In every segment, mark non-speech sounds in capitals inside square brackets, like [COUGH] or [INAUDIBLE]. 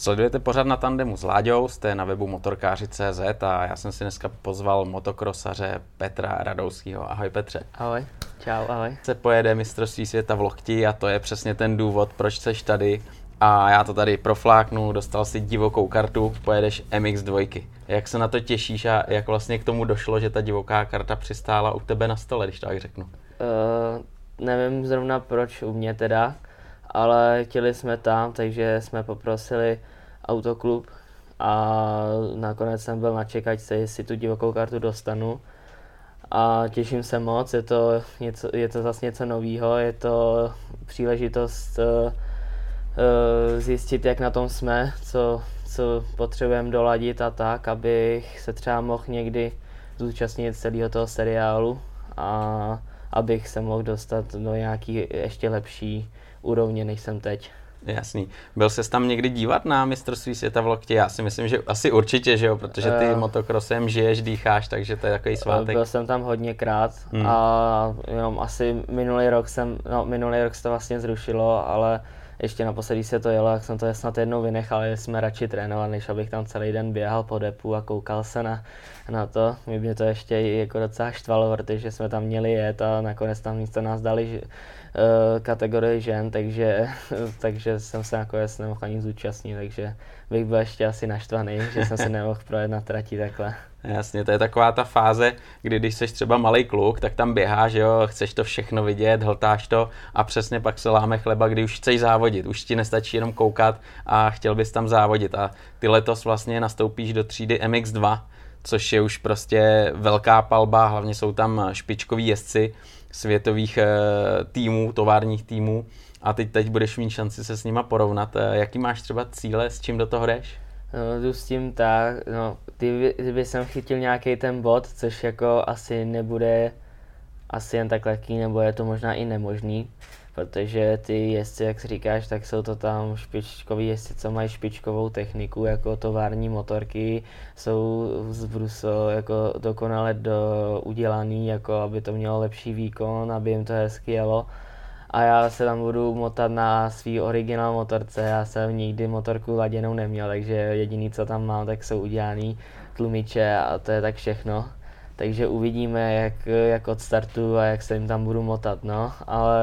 Sledujete pořád na tandemu s Láďou, jste na webu motorkáři.cz a já jsem si dneska pozval motokrosaře Petra Radouského. Ahoj Petře. Ahoj, čau, ahoj. Se pojede mistrovství světa v Lochti a to je přesně ten důvod, proč jsi tady. A já to tady profláknu, dostal si divokou kartu, pojedeš MX2. Jak se na to těšíš a jak vlastně k tomu došlo, že ta divoká karta přistála u tebe na stole, když to tak řeknu? Uh, nevím zrovna proč u mě teda, ale chtěli jsme tam, takže jsme poprosili autoklub a nakonec jsem byl na čekačce, jestli tu divokou kartu dostanu. A těším se moc, je to, něco, je to zase něco nového, je to příležitost uh, zjistit, jak na tom jsme, co, co potřebujeme doladit a tak, abych se třeba mohl někdy zúčastnit celého toho seriálu a abych se mohl dostat do nějaký ještě lepší úrovně, než jsem teď. Jasný. Byl ses tam někdy dívat na mistrovství světa v Loktě? Já si myslím, že asi určitě, že jo, protože ty uh, motokrosem žiješ, dýcháš, takže to je takový svátek. Byl jsem tam hodněkrát hmm. a jenom asi minulý rok jsem, no minulý rok se to vlastně zrušilo, ale ještě naposledy se to jelo, jak jsem to snad jednou vynechal, že jsme radši trénovali, než abych tam celý den běhal po depu a koukal se na, na to. Mě to ještě jako docela štvalo, protože jsme tam měli jet a nakonec tam místo nás dali uh, kategorii žen, takže, [LAUGHS] takže jsem se nakonec nemohl ani zúčastnit, takže bych byl ještě asi naštvaný, že jsem se [LAUGHS] nemohl projet na trati takhle. Jasně, to je taková ta fáze, kdy když jsi třeba malý kluk, tak tam běháš, jo, chceš to všechno vidět, hltáš to a přesně pak se láme chleba, kdy už chceš závodit, už ti nestačí jenom koukat a chtěl bys tam závodit a ty letos vlastně nastoupíš do třídy MX2, což je už prostě velká palba, hlavně jsou tam špičkoví jezdci světových e, týmů, továrních týmů a teď, teď budeš mít šanci se s nima porovnat. E, jaký máš třeba cíle, s čím do toho jdeš? No, jdu s tím tak, no, kdyby, kdyby jsem chytil nějaký ten bod, což jako asi nebude asi jen tak lehký, nebo je to možná i nemožný, protože ty jezdci, jak říkáš, tak jsou to tam špičkoví jezdci, co mají špičkovou techniku, jako tovární motorky, jsou z Bruso jako dokonale do, udělaný, jako aby to mělo lepší výkon, aby jim to hezky jelo a já se tam budu motat na svý originál motorce. Já jsem nikdy motorku laděnou neměl, takže jediný, co tam mám, tak jsou udělaný tlumiče a to je tak všechno. Takže uvidíme, jak, jak odstartu a jak se jim tam budu motat, no. Ale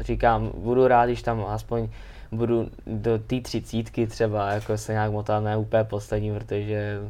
říkám, budu rád, když tam aspoň budu do té třicítky třeba jako se nějak motat, ne úplně poslední, protože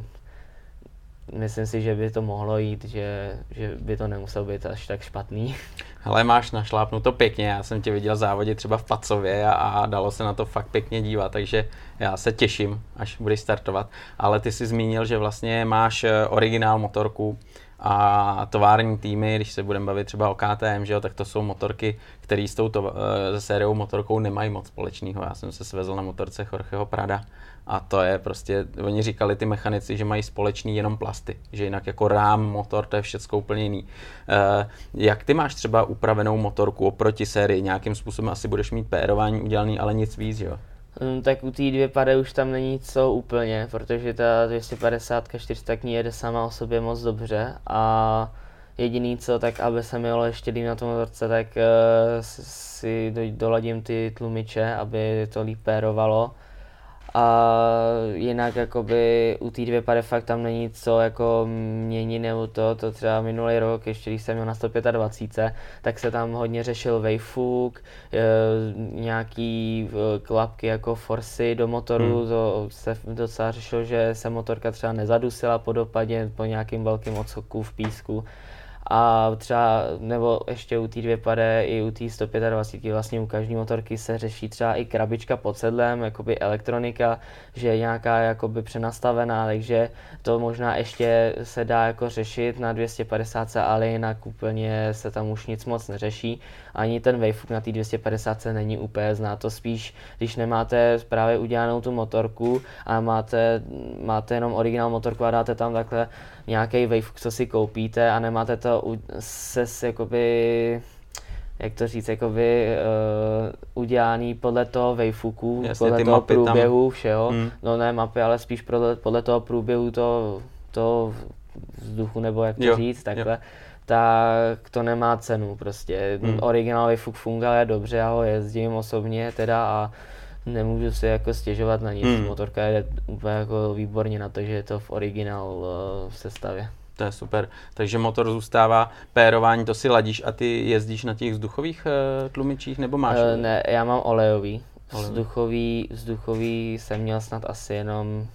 myslím si, že by to mohlo jít, že, že by to nemuselo být až tak špatný. Ale máš našlápnuto pěkně, já jsem tě viděl závodit třeba v Pacově a, a dalo se na to fakt pěkně dívat, takže já se těším, až budeš startovat. Ale ty jsi zmínil, že vlastně máš eh, originál motorku a tovární týmy, když se budeme bavit třeba o KTM, že jo, tak to jsou motorky, které s tou to, se sériou motorkou nemají moc společného. Já jsem se svezl na motorce Jorgeho Prada a to je prostě, oni říkali ty mechanici, že mají společný jenom plasty, že jinak jako rám, motor, to je všechno úplně jiný. E, jak ty máš třeba upravenou motorku oproti sérii? Nějakým způsobem asi budeš mít pérování udělaný, ale nic víc, jo? Um, tak u té dvě pady už tam není co úplně, protože ta 250 400 jede sama o sobě moc dobře a jediný co, tak aby se mělo ještě líp na tom motorce, tak uh, si doladím ty tlumiče, aby to líp pérovalo a jinak jakoby u té dvě pade fakt tam není co jako měnit nebo to, to třeba minulý rok, ještě když jsem měl na 125, tak se tam hodně řešil wayfook, e, nějaký e, klapky jako forsy do motoru, hmm. to se docela řešilo, že se motorka třeba nezadusila po dopadě, po nějakým velkým odskoku v písku a třeba, nebo ještě u té dvě pade i u té 125 vlastně u každé motorky se řeší třeba i krabička pod sedlem, jakoby elektronika, že je nějaká jakoby přenastavená, takže to možná ještě se dá jako řešit na 250, ale jinak úplně se tam už nic moc neřeší. Ani ten wavefook na té 250 není úplně zná to spíš, když nemáte právě udělanou tu motorku a máte, máte jenom originál motorku a dáte tam takhle nějaký wavefook, co si koupíte a nemáte to se jakoby jak to říct, jakoby uh, udělaný podle toho wavefooku, Jasně, podle toho průběhu tam. všeho, hmm. no ne mapy, ale spíš podle, podle toho průběhu to, to vzduchu, nebo jak to jo, říct, takhle, jo. tak to nemá cenu prostě. Hmm. Originál wavefuk funguje dobře, já ho jezdím osobně teda a nemůžu si jako stěžovat na nic. Hmm. Motorka je úplně jako výborně na to, že je to v originál uh, v sestavě. To je super. Takže motor zůstává, pérování, to si ladíš a ty jezdíš na těch vzduchových uh, tlumičích nebo máš? Uh, ne, já mám olejový. Olejový. Vzduchový, vzduchový jsem měl snad asi jenom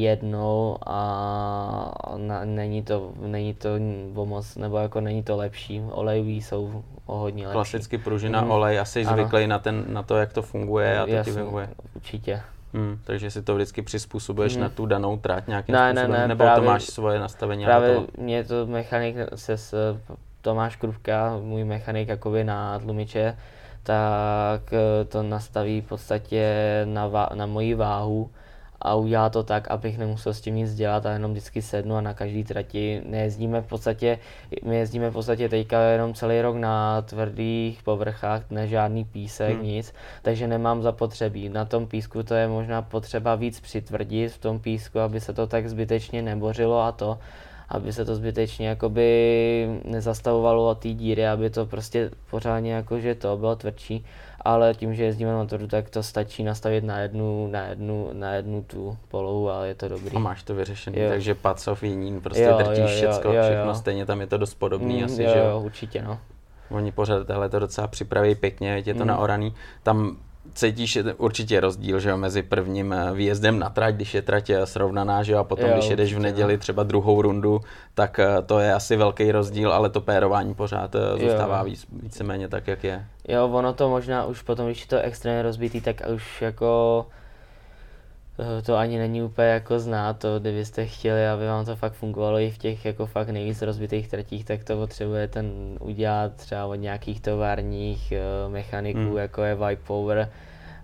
jednou a na, není to, není to o moc, nebo jako není to lepší. Olejový jsou o hodně lepší. Klasicky pružina, Mhm. olej, asi Ano. zvyklý na, ten, na to, jak to funguje a to ti Jasně, vyhovuje. Určitě. Hmm, takže si to vždycky přizpůsobuješ Mhm. na tu danou trať nějakým Ne, ne, způsobem, ne, nebo právě- to máš svoje nastavení Právě hotovo? mě to mechanik se s Tomáš Krupka, můj mechanik jakoby na tlumiče, tak to nastaví v podstatě na, na moji váhu a udělá to tak, abych nemusel s tím nic dělat a jenom vždycky sednu a na každý trati nejezdíme v podstatě, my jezdíme v podstatě teďka jenom celý rok na tvrdých povrchách, ne žádný písek, Hmm. nic, takže nemám zapotřebí. Na tom písku to je možná potřeba víc přitvrdit v tom písku, aby se to tak zbytečně nebořilo a to, aby se to zbytečně jakoby nezastavovalo a ty díry, aby to prostě pořádně jakože to bylo tvrdší, ale tím, že jezdíme na motoru, tak to stačí nastavit na jednu, na jednu, na jednu tu polohu a je to dobrý. A máš to vyřešený, Jo. takže Pacov, Jinín, prostě Jo, drtíš jo, jo, všecko, jo, jo. všechno stejně, tam je to dost podobný Mm, asi, jo, že jo? jo, určitě no. Oni pořád tohle to docela připraví pěkně, je to Mm. naoraný. Tam cítíš určitě rozdíl, že jo, mezi prvním eh, výjezdem na trať, když je trať eh, srovnaná, že jo, a potom, Jo, když jedeš v neděli no. třeba druhou rundu, tak eh, to je asi velký rozdíl, ale to pérování pořád zůstává víc, víceméně tak, jak je. Jo, ono to možná už potom, když je to extrémně rozbitý, tak už jako to ani není úplně jako znát, to kdybyste chtěli, aby vám to fakt fungovalo i v těch jako fakt nejvíc rozbitých tratích, tak to potřebuje ten udělat třeba od nějakých továrních eh, mechaniků, Hmm. jako je Vibe Power,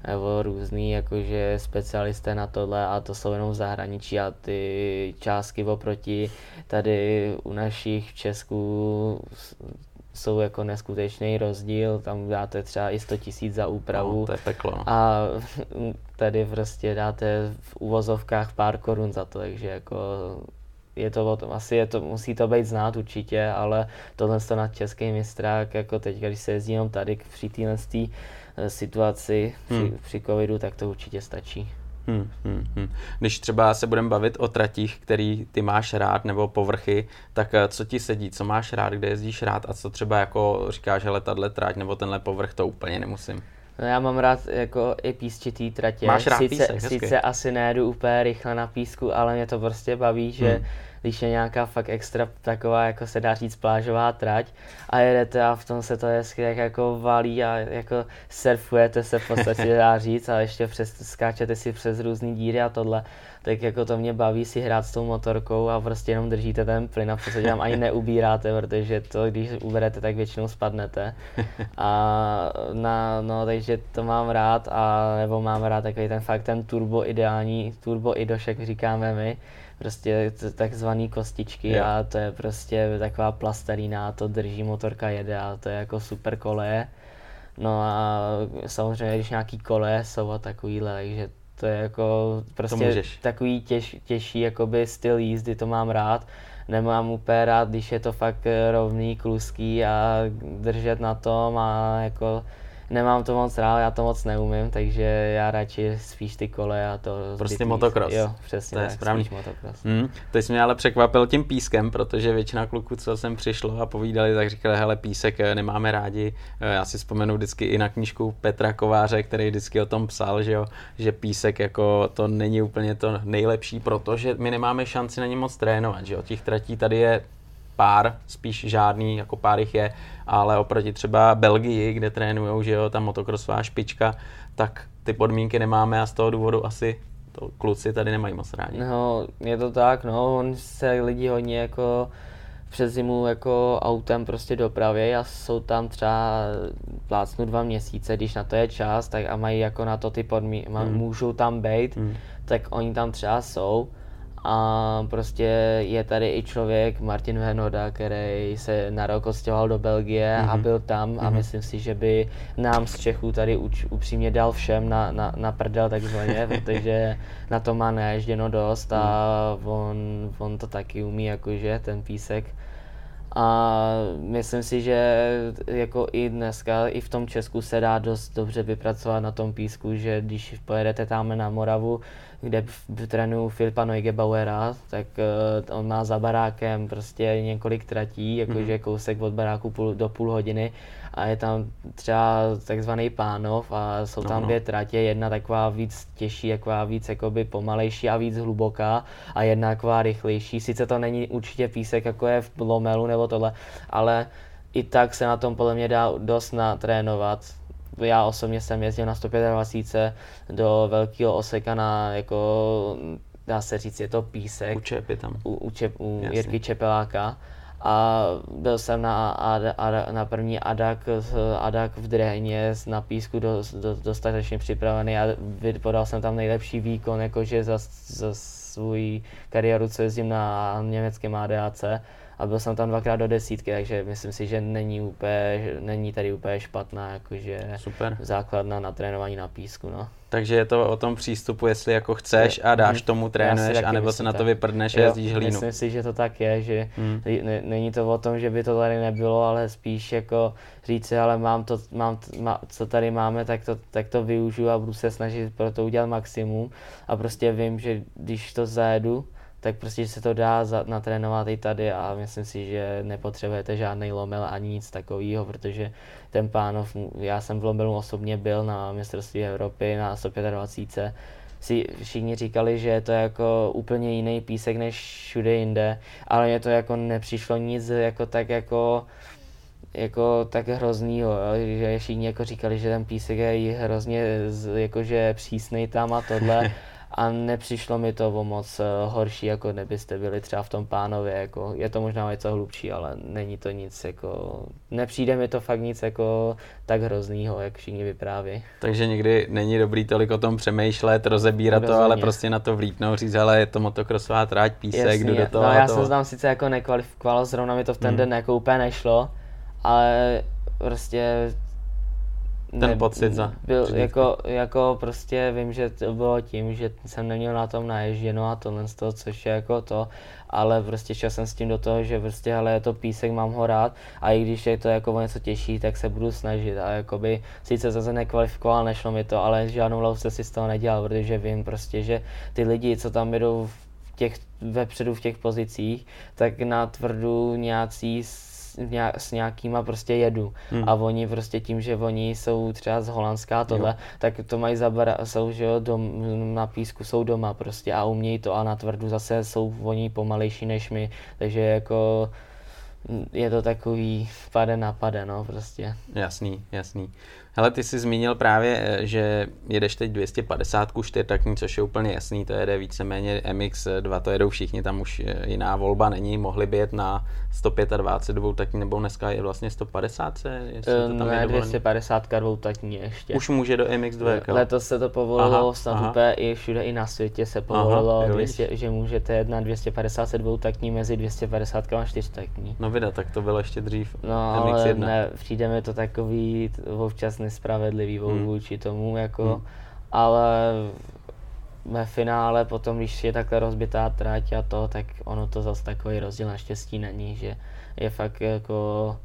nebo různý jakože specialisté na tohle a to jsou jenom v zahraničí a ty částky oproti tady u našich v Česku jsou jako neskutečný rozdíl, tam dáte třeba i 100 tisíc za úpravu No, to je peklo. A tady prostě dáte v uvozovkách pár korun za to, takže jako je to o tom, asi je to, musí to být znát určitě, ale tohle to na český mistrák, jako teď, když se jezdí jenom tady k- při téhle eh, situaci, při, Hmm. při covidu, tak to určitě stačí. Hmm, hmm, hmm. Když třeba se budeme bavit o tratích, který ty máš rád, nebo povrchy, tak eh, co ti sedí, co máš rád, kde jezdíš rád a co třeba jako říkáš, hele, tahle trať nebo tenhle povrch, to úplně nemusím. No já mám rád jako i písčitý tratě. Máš rád sice, písek, hezky. sice asi nejedu úplně rychle na písku, ale mě to prostě baví, že Hmm. když je nějaká fakt extra taková, jako se dá říct, plážová trať a jedete a v tom se to hezky tak jako valí a jako surfujete se v podstatě [LAUGHS] dá říct a ještě přes, skáčete si přes různé díry a tohle, tak jako to mě baví si hrát s tou motorkou a prostě jenom držíte ten plyn a v podstatě tam ani [LAUGHS] neubíráte, protože to, když uberete, tak většinou spadnete. [LAUGHS] A na, no, takže to mám rád a nebo mám rád takový ten fakt ten turbo ideální, turbo idošek říkáme my, prostě takzvaný kostičky Jo. a to je prostě taková plastelína, to drží, motorka jede a to je jako super koleje. No a samozřejmě, když nějaký koleje jsou a takovýhle, takže to je jako prostě takový těž, těžší jakoby styl jízdy, to mám rád. Nemám úplně rád, když je to fakt eh, rovný, kluský a držet na tom a jako nemám to moc rád, já to moc neumím, takže já radši spíš ty kole a to Prostě zbytý- motocross. Jo, přesně To je správný. spíš motocross. Hmm, teď jsi mě ale překvapil tím pískem, protože většina kluků, co sem přišlo a povídali, tak říkali, hele, písek eh, nemáme rádi. Eh, Já si vzpomenu vždycky i na knížku Petra Kováře, který vždycky o tom psal, že, jo, že písek jako to není úplně to nejlepší, protože my nemáme šanci na něm moc trénovat, že jo. Těch tratí tady je pár, spíš žádný, jako pár jich je, ale oproti třeba Belgii, kde trénujou, že jo, ta motokrosová špička, tak ty podmínky nemáme a z toho důvodu asi to kluci tady nemají moc rádi. No, je to tak, no, on se lidi hodně jako přes zimu jako autem prostě dopraví a jsou tam třeba plácnu dva měsíce, když na to je čas, tak a mají jako na to ty podmínky, Hmm. můžou tam být, Hmm. tak oni tam třeba jsou a prostě je tady i člověk, Martin Venoda, který se na rok odstěhoval do Belgie a Mhm. byl tam a Mhm. myslím si, že by nám z Čechů tady uč, upřímně dal všem na, na, na prdel takzvaně, [LAUGHS] protože na to má naježděno dost a Mhm. on, on to taky umí jakože ten písek. A myslím si, že jako i dneska, i v tom Česku se dá dost dobře vypracovat na tom písku, že když pojedete tam na Moravu, kde trénuju Filipa Neugebauera, tak uh, on má za barákem prostě několik tratí, jakože mm. kousek od baráku půl, do půl hodiny a je tam třeba takzvaný pánov a jsou tam no, no. dvě tratě, jedna taková víc těžší, taková víc jakoby pomalejší a víc hluboká a jedna taková rychlejší. Sice to není určitě písek, jako je v Lomelu nebo tohle, ale i tak se na tom podle mě dá dost natrénovat. Já osobně jsem jezdil na 125 do velkého oseka na jako dá se říct, je to písek. U Čepy tam. U, u, Čep, u Jirky Čepeláka a byl jsem na, ad, ad, na první adak, adak v Drehně na písku do, do, dostatečně připravený a podal jsem tam nejlepší výkon, jakože za, za svůj kariéru, co jezdím na německém ADAC a byl jsem tam dvakrát do desítky, takže myslím si, že není, úplně, není tady úplně špatná jakože Super. základna na trénování na písku. No. Takže je to o tom přístupu, jestli jako chceš a dáš mhm. tomu trénuješ, anebo se na to vyprdneš a jezdíš hlínu. Myslím si, že to tak je, že hmm. není to o tom, že by to tady nebylo, ale spíš jako říct ale mám to, mám, má, co tady máme, tak to, tak to využiju a budu se snažit pro to udělat maximum a prostě vím, že když to zajedu, tak prostě se to dá za, natrénovat i tady a myslím si, že nepotřebujete žádný lomel ani nic takového, protože ten pánov, já jsem v Lomelu osobně byl na mistrovství Evropy na 125 si všichni říkali, že je to jako úplně jiný písek než všude jinde, ale mě to jako nepřišlo nic jako tak jako jako tak hroznýho, že všichni jako říkali, že ten písek je hrozně jakože přísnej tam a tohle [LAUGHS] a nepřišlo mi to o moc eh, horší, jako nebyste byli třeba v tom pánově, jako je to možná něco hlubší, ale není to nic jako, nepřijde mi to fakt nic jako tak hroznýho, jak všichni vypráví. Takže někdy není dobrý tolik o tom přemýšlet, rozebírat Rozhodně. to, ale prostě na to vlítnout, říct, ale je to motokrosová tráť, písek, Jasně. jdu do toho. No já jsem tam sice jako nekvalifikoval, zrovna mi to v ten hmm. den jako úplně nešlo, ale prostě ten ne, pocit za byl, jako, jako prostě vím, že to bylo tím, že jsem neměl na tom naježděno a tohle z toho, což je jako to, ale prostě šel jsem s tím do toho, že prostě ale je to písek, mám ho rád a i když je to jako o něco těžší, tak se budu snažit. A jakoby sice zase nekvalifikoval, nešlo mi to, ale žádnou hlavu si z toho nedělal, protože vím prostě, že ty lidi, co tam jdou v těch, vepředu v těch pozicích, tak na tvrdu nějací s nějakýma prostě jedu. Hmm. A oni prostě tím, že oni jsou třeba z Holandska a tohle, jo. tak to mají zabara, jsou že jo, dom, na písku jsou doma prostě a umějí to a na tvrdu zase jsou oni pomalejší než my, takže jako je to takový pade na pade, no prostě. Jasný, jasný. Hele, ty jsi zmínil právě, eh, že jedeš teď 250 čtyřtakní, což je úplně jasný, to jede víceméně MX2, to jedou všichni, tam už eh, jiná volba není, mohli by jet na 125 dvoutakní, nebo dneska je vlastně 150, jestli to tam ne, je 250 dvoutakní ještě. Už může do MX2, jako? Letos se to povolilo, snad úplně i všude i na světě se povolilo, aha, 200, že můžete jet na 250 dvoutakní mezi 250 a 4takní. No vida, tak to bylo ještě dřív. No MX1. ale ne, přijde mi to takový občas nespravedlivý hmm. vůči tomu, jako, hmm. ale ve finále potom, když je takhle rozbitá trať a to, tak ono to zase takový rozdíl naštěstí není, že je fakt jako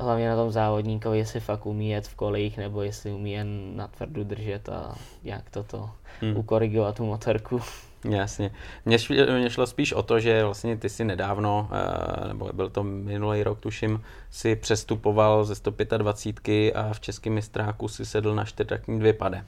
hlavně na tom závodníkovi, jestli fakt umí jet v kolejích, nebo jestli umí jen na tvrdu držet a jak toto hmm. ukorigovat tu motorku. [LAUGHS] Jasně. Mně, mě šlo spíš o to, že vlastně ty si nedávno, eh, nebo byl to minulý rok, tuším, si přestupoval ze 125 a v českém mistráku si sedl na čtyřtakní dvě pade.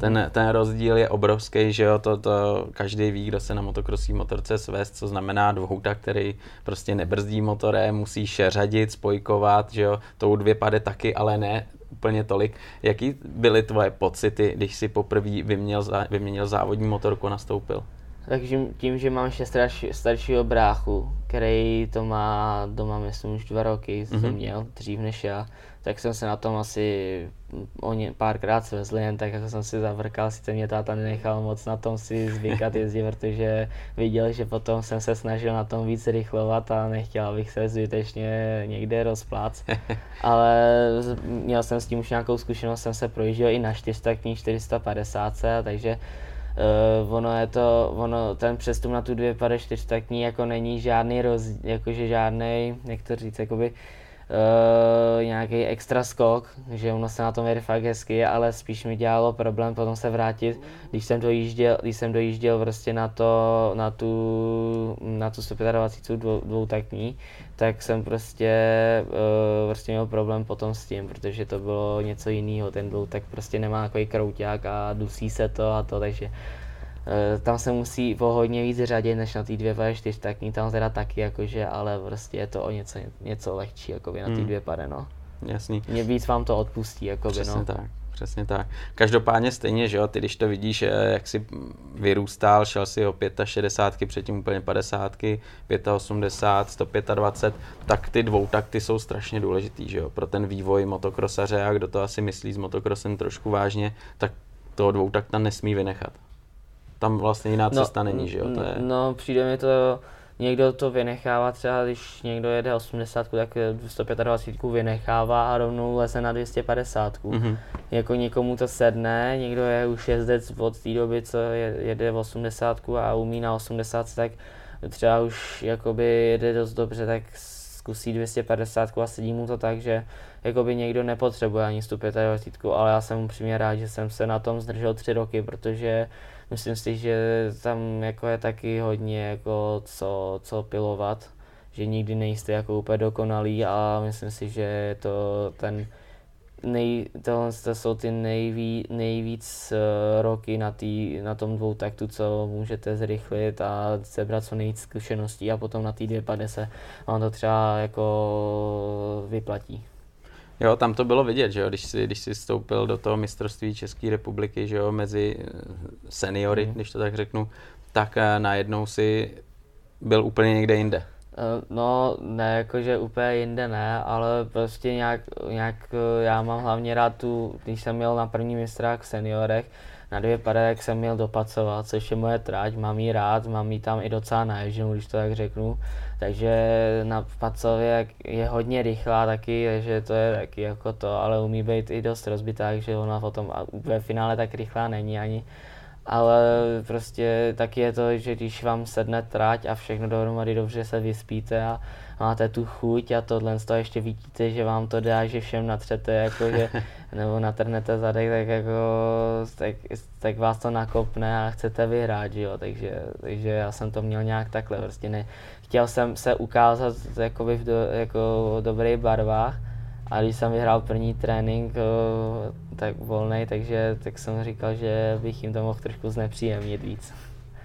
Ten, ten rozdíl je obrovský, že jo, to, to každý ví, kdo se na motokrosí motorce svést, co znamená dvouta, který prostě nebrzdí motorem, musíš řadit, spojkovat, že jo, tou dvě pade taky, ale ne úplně tolik. Jaký byly tvoje pocity, když si poprvé vyměnil, vyměnil závodní motorku a nastoupil? Takže tím, že mám ještě starší, staršího bráchu, který to má doma, myslím, už dva roky, mm-hmm. jsem měl, dřív než já, tak jsem se na tom asi o ně párkrát svezl, jen tak jako jsem si zavrkal, sice mě táta nenechal moc na tom si zvykat [LAUGHS] jezdit, protože viděl, že potom jsem se snažil na tom víc rychlovat a nechtěl, abych se zbytečně někde rozplác. [LAUGHS] Ale měl jsem s tím už nějakou zkušenost, jsem se projížděl i na 400 450, takže Uh, ono je to, ono, ten přestup na tu 254 takní jako není žádný roz, jakože žádný, jak to říct, jakoby uh, nějaký extra skok, že ono se na tom jede fakt hezky, ale spíš mi dělalo problém potom se vrátit, když jsem dojížděl, když jsem dojížděl prostě na to, na tu, na tu 125 dvou, dvoutakní, tak jsem prostě, uh, prostě měl problém potom s tím, protože to bylo něco jiného, ten dvoutak prostě nemá takový krouťák a dusí se to a to, takže Eh, tam se musí o hodně víc řadit než na ty dvě pade čtyřtakní, tam teda taky jakože, ale prostě je to o něco, něco lehčí jakoby na ty hmm. dvě pade, no. Jasný. Mě víc vám to odpustí, jakoby, Přesně no. tak. Přesně tak. Každopádně stejně, že jo, ty když to vidíš, eh, jak jsi vyrůstal, šel si o 65, předtím úplně 50, 85, 125, tak ty dvoutakty jsou strašně důležitý, že jo, pro ten vývoj motokrosaře a kdo to asi myslí s motokrosem trošku vážně, tak toho dvoutakta nesmí vynechat tam vlastně jiná no, cesta není, že jo? To je... No, přijde mi to, někdo to vynechává, třeba když někdo jede 80, tak 125 vynechává a rovnou leze na 250. Mm-hmm. Jako někomu to sedne, někdo je už jezdec od té doby, co je, jede 80 a umí na 80, tak třeba už jakoby jede dost dobře, tak zkusí 250 a sedí mu to tak, že jakoby někdo nepotřebuje ani 125, ale já jsem upřímně rád, že jsem se na tom zdržel tři roky, protože myslím si, že tam jako je taky hodně jako co, co pilovat, že nikdy nejste jako úplně dokonalý a myslím si, že to ten nej, tohle to jsou ty nejví, nejvíc uh, roky na, tý, na tom dvou taktu, co můžete zrychlit a sebrat co nejvíc zkušeností a potom na té dvě pade se vám to třeba jako vyplatí. Jo, tam to bylo vidět, že jo, když jsi, když jsi vstoupil do toho mistrovství České republiky, že jo, mezi eh, seniory, mm. když to tak řeknu, tak eh, najednou si byl úplně někde jinde. Eh, no, ne, jakože úplně jinde ne, ale prostě nějak, nějak já mám hlavně rád tu, když jsem měl na první mistrách v seniorech, na dvě pade, jak jsem měl dopacovat, což je moje trať, mám jí rád, mám jí tam i docela naježenou, když to tak řeknu. Takže na Pacově je hodně rychlá taky, takže to je taky jako to, ale umí být i dost rozbitá, takže ona potom ve finále tak rychlá není ani. Ale prostě taky je to, že když vám sedne trať a všechno dohromady dobře se vyspíte a máte tu chuť a tohle z toho ještě vidíte, že vám to dá, že všem natřete, jako že, [LAUGHS] nebo natrhnete zadek, tak jako, tak, tak vás to nakopne a chcete vyhrát, jo, takže, takže já jsem to měl nějak takhle, prostě ne, chtěl jsem se ukázat jakoby v do, jako v dobrých barvách, a když jsem vyhrál první trénink, tak volný, takže tak jsem říkal, že bych jim to mohl trošku znepříjemnit víc.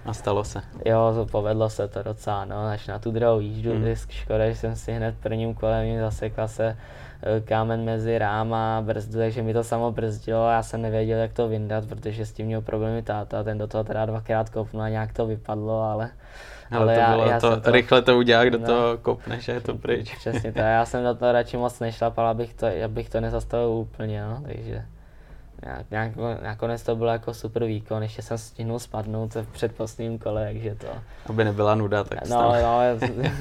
A stalo se. Jo, povedlo se to docela, no, až na tu druhou jíždu, mm. škoda, že jsem si hned prvním kolem zasekla se kámen mezi rám a brzdu, takže mi to samo brzdilo a já jsem nevěděl, jak to vyndat, protože s tím měl problémy táta, ten do toho teda dvakrát kopnul a nějak to vypadlo, ale ale, ale to já, bylo já to, to, rychle to udělá, kdo no, to kopne, že je to pryč. [LAUGHS] Přesně to, já jsem do toho radši moc nešlapal, abych to, abych to nezastavil úplně, no, takže nějak, nakonec to bylo jako super výkon, ještě jsem stihnul spadnout v předposledním kole, takže to... Aby nebyla nuda, tak No, no,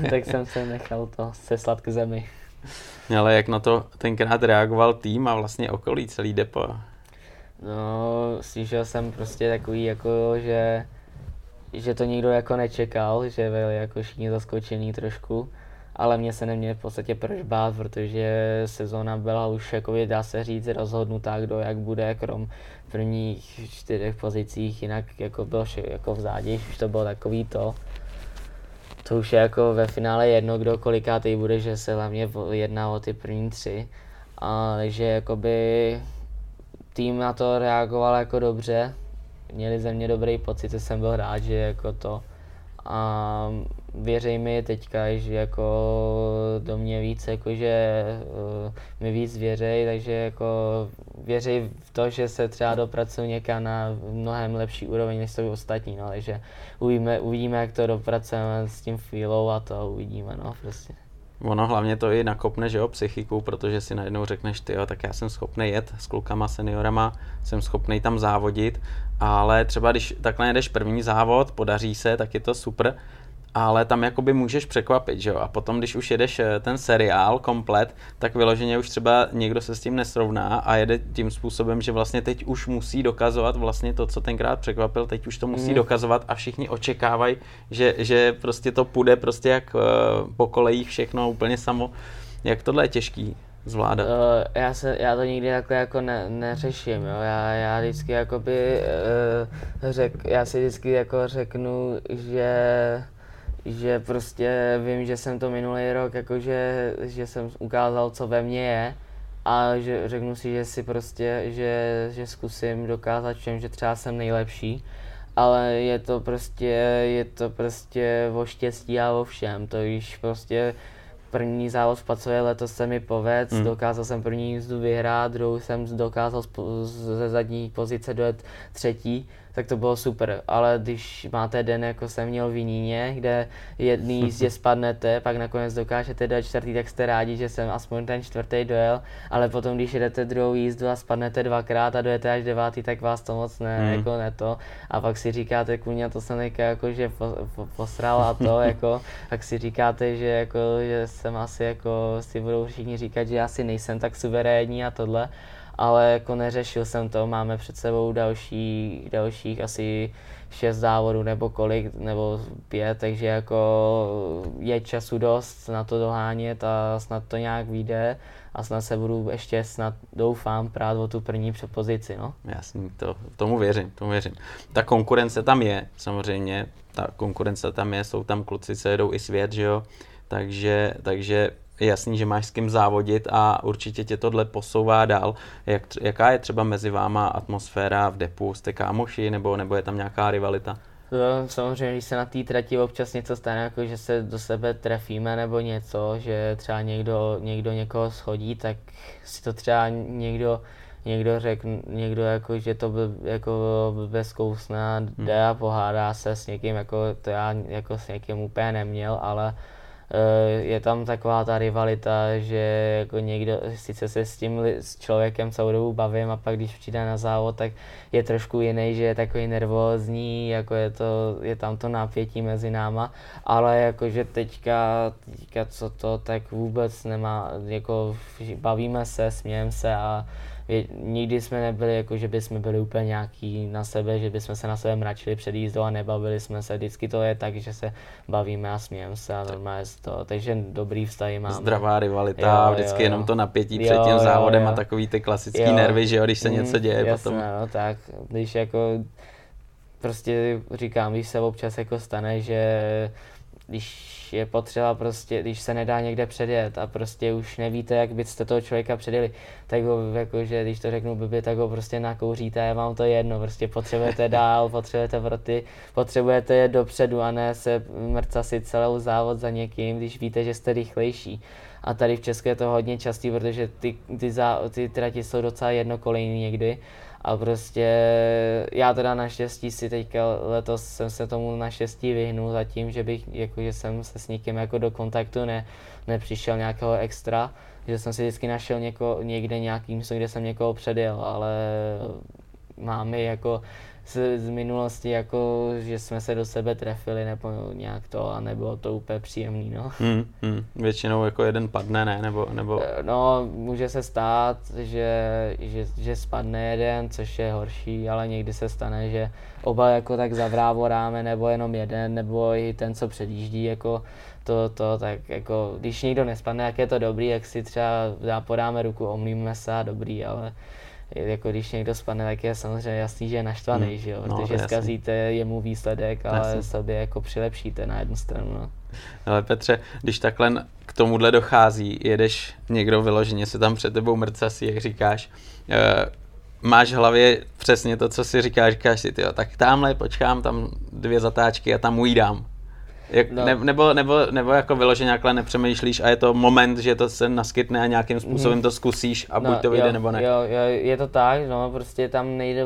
[LAUGHS] tak jsem se nechal to seslat k zemi. [LAUGHS] Ale jak na to tenkrát reagoval tým a vlastně okolí celý depo? No, slyšel jsem prostě takový jako, že že to nikdo jako nečekal, že byli jako všichni zaskočený trošku, ale mě se neměl v podstatě proč bát, protože sezóna byla už jako dá se říct rozhodnutá, kdo jak bude, krom prvních čtyřech pozicích, jinak jako bylo vše, jako v zádi, už to bylo takový to. To už je jako ve finále jedno, kdo kolikátý bude, že se hlavně jedná o ty první tři. A, takže jakoby tým na to reagoval jako dobře, měli ze mě dobrý pocit, že jsem byl rád, že jako to a věřej mi teďka, že jako do mě víc, jako že uh, mi víc věřej, takže jako věřej v to, že se třeba dopracuju někam na mnohem lepší úroveň, než jsou ostatní, no, takže uvidíme, uvidíme, jak to dopracujeme s tím feelou a to uvidíme, no, prostě. Ono hlavně to i nakopne, že jo, psychiku, protože si najednou řekneš, ty jo, tak já jsem schopný jet s klukama, seniorama, jsem schopný tam závodit, ale třeba když takhle jedeš první závod, podaří se, tak je to super, ale tam jakoby můžeš překvapit, že jo? A potom, když už jedeš eh, ten seriál komplet, tak vyloženě už třeba někdo se s tím nesrovná a jede tím způsobem, že vlastně teď už musí dokazovat vlastně to, co tenkrát překvapil, teď už to musí mm. dokazovat a všichni očekávají, že, že prostě to půjde prostě jak uh, po kolejích všechno úplně samo. Jak tohle je těžký zvládat? Uh, já, se, já to nikdy takhle jako ne, neřeším, jo. Já, já vždycky jakoby uh, řek, já si vždycky jako řeknu, že že prostě vím, že jsem to minulý rok, jakože, že jsem ukázal, co ve mně je. A že řeknu si, že si prostě, že, že zkusím dokázat všem, že třeba jsem nejlepší, ale je to prostě, je to prostě o štěstí a o všem, to již prostě první závod v Pacově letos se mi poved, hmm. dokázal jsem první jízdu vyhrát, druhou jsem dokázal ze zadní pozice dojet třetí, tak to bylo super. Ale když máte den, jako jsem měl v Jiníně, kde jedný jízdě [LAUGHS] spadnete, pak nakonec dokážete dát čtvrtý, tak jste rádi, že jsem aspoň ten čtvrtý dojel, ale potom, když jedete druhou jízdu a spadnete dvakrát a dojete až devátý, tak vás to moc ne, mm. jako ne to. A pak si říkáte, kuňa, to jsem jako, že po, po, posral a to, [LAUGHS] jako, tak si říkáte, že jako, že jsem asi jako, si budou všichni říkat, že asi nejsem tak suverénní a tohle ale jako neřešil jsem to, máme před sebou další, dalších asi šest závodů nebo kolik, nebo pět, takže jako je času dost na to dohánět a snad to nějak vyjde a snad se budu ještě snad doufám prát o tu první přepozici, no. Jasný, to, tomu věřím, tomu věřím. Ta konkurence tam je, samozřejmě, ta konkurence tam je, jsou tam kluci, co jedou i svět, že jo, takže, takže je jasný, že máš s kým závodit a určitě tě tohle posouvá dál. Jak, jaká je třeba mezi váma atmosféra v depu? Jste kámoši nebo, nebo je tam nějaká rivalita? No, samozřejmě, když se na té trati občas něco stane, jako že se do sebe trefíme nebo něco, že třeba někdo, někdo někoho schodí, tak si to třeba někdo, někdo řekne, někdo jako, že to byl jako bez kousna, jde hmm. a pohádá se s někým, jako to já jako s někým úplně neměl, ale je tam taková ta rivalita, že jako někdo, sice se s tím s člověkem celou dobu bavím a pak když přijde na závod, tak je trošku jiný, že je takový nervózní, jako je, to, je tam to napětí mezi náma, ale jakože teďka, teďka co to, tak vůbec nemá, jako bavíme se, smějeme se a nikdy jsme nebyli jako, že bychom byli úplně nějaký na sebe, že bychom se na sebe mračili před jízdou a nebavili jsme se. Vždycky to je tak, že se bavíme a smějeme se a normálně to. Takže dobrý vztahy máme. Zdravá rivalita, jo, vždycky jo, jenom to napětí před tím závodem jo, jo. a takový ty klasický jo. nervy, že jo, když se mm, něco děje jasné, potom. No, tak, když jako prostě říkám, když se občas jako stane, že když je potřeba prostě, když se nedá někde předjet a prostě už nevíte, jak byste toho člověka předjeli, tak ho jakože, když to řeknu blbě, tak ho prostě nakouříte vám to jedno, prostě potřebujete dál, potřebujete vroty, potřebujete je dopředu a ne se si celou závod za někým, když víte, že jste rychlejší. A tady v Česku je to hodně častý, protože ty, ty, zá, ty trati jsou docela jednokolejný někdy a prostě já teda naštěstí si teďka letos jsem se tomu naštěstí vyhnul za tím, že bych, jako, že jsem se s někým jako do kontaktu ne, nepřišel nějakého extra, že jsem si vždycky našel něko, někde nějaký místo, kde jsem někoho předjel, ale máme jako z, z minulosti, jako, že jsme se do sebe trefili nebo nějak to a nebylo to úplně příjemný, no. Hmm, hmm. Většinou jako jeden padne, ne? Nebo, nebo... Eh, no, může se stát, že, že, že spadne jeden, což je horší, ale někdy se stane, že oba jako tak zavrávoráme, nebo jenom jeden, nebo i ten, co předjíždí, jako to, to, tak jako, když někdo nespadne, jak je to dobrý, jak si třeba podáme ruku, omlíme se a dobrý, ale jako když někdo spadne, tak je samozřejmě jasný, že je naštvaný, hmm. že jo? No, protože no, zkazíte jemu výsledek, ale jasný. sobě jako přilepšíte na jednu stranu. No. Ale Petře, když takhle k tomuhle dochází, jedeš někdo vyloženě se tam před tebou mrcasí, jak říkáš, e, máš v hlavě přesně to, co si říkáš, říkáš si, tyjo, tak tamhle počkám, tam dvě zatáčky a tam ujídám. Jak, no. ne, nebo, nebo, nebo jako vyloženě nějakhle nepřemýšlíš a je to moment, že to se naskytne a nějakým způsobem mm. to zkusíš a no, buď to vyjde jo, nebo ne. Jo, jo, je to tak, no, prostě tam nejde,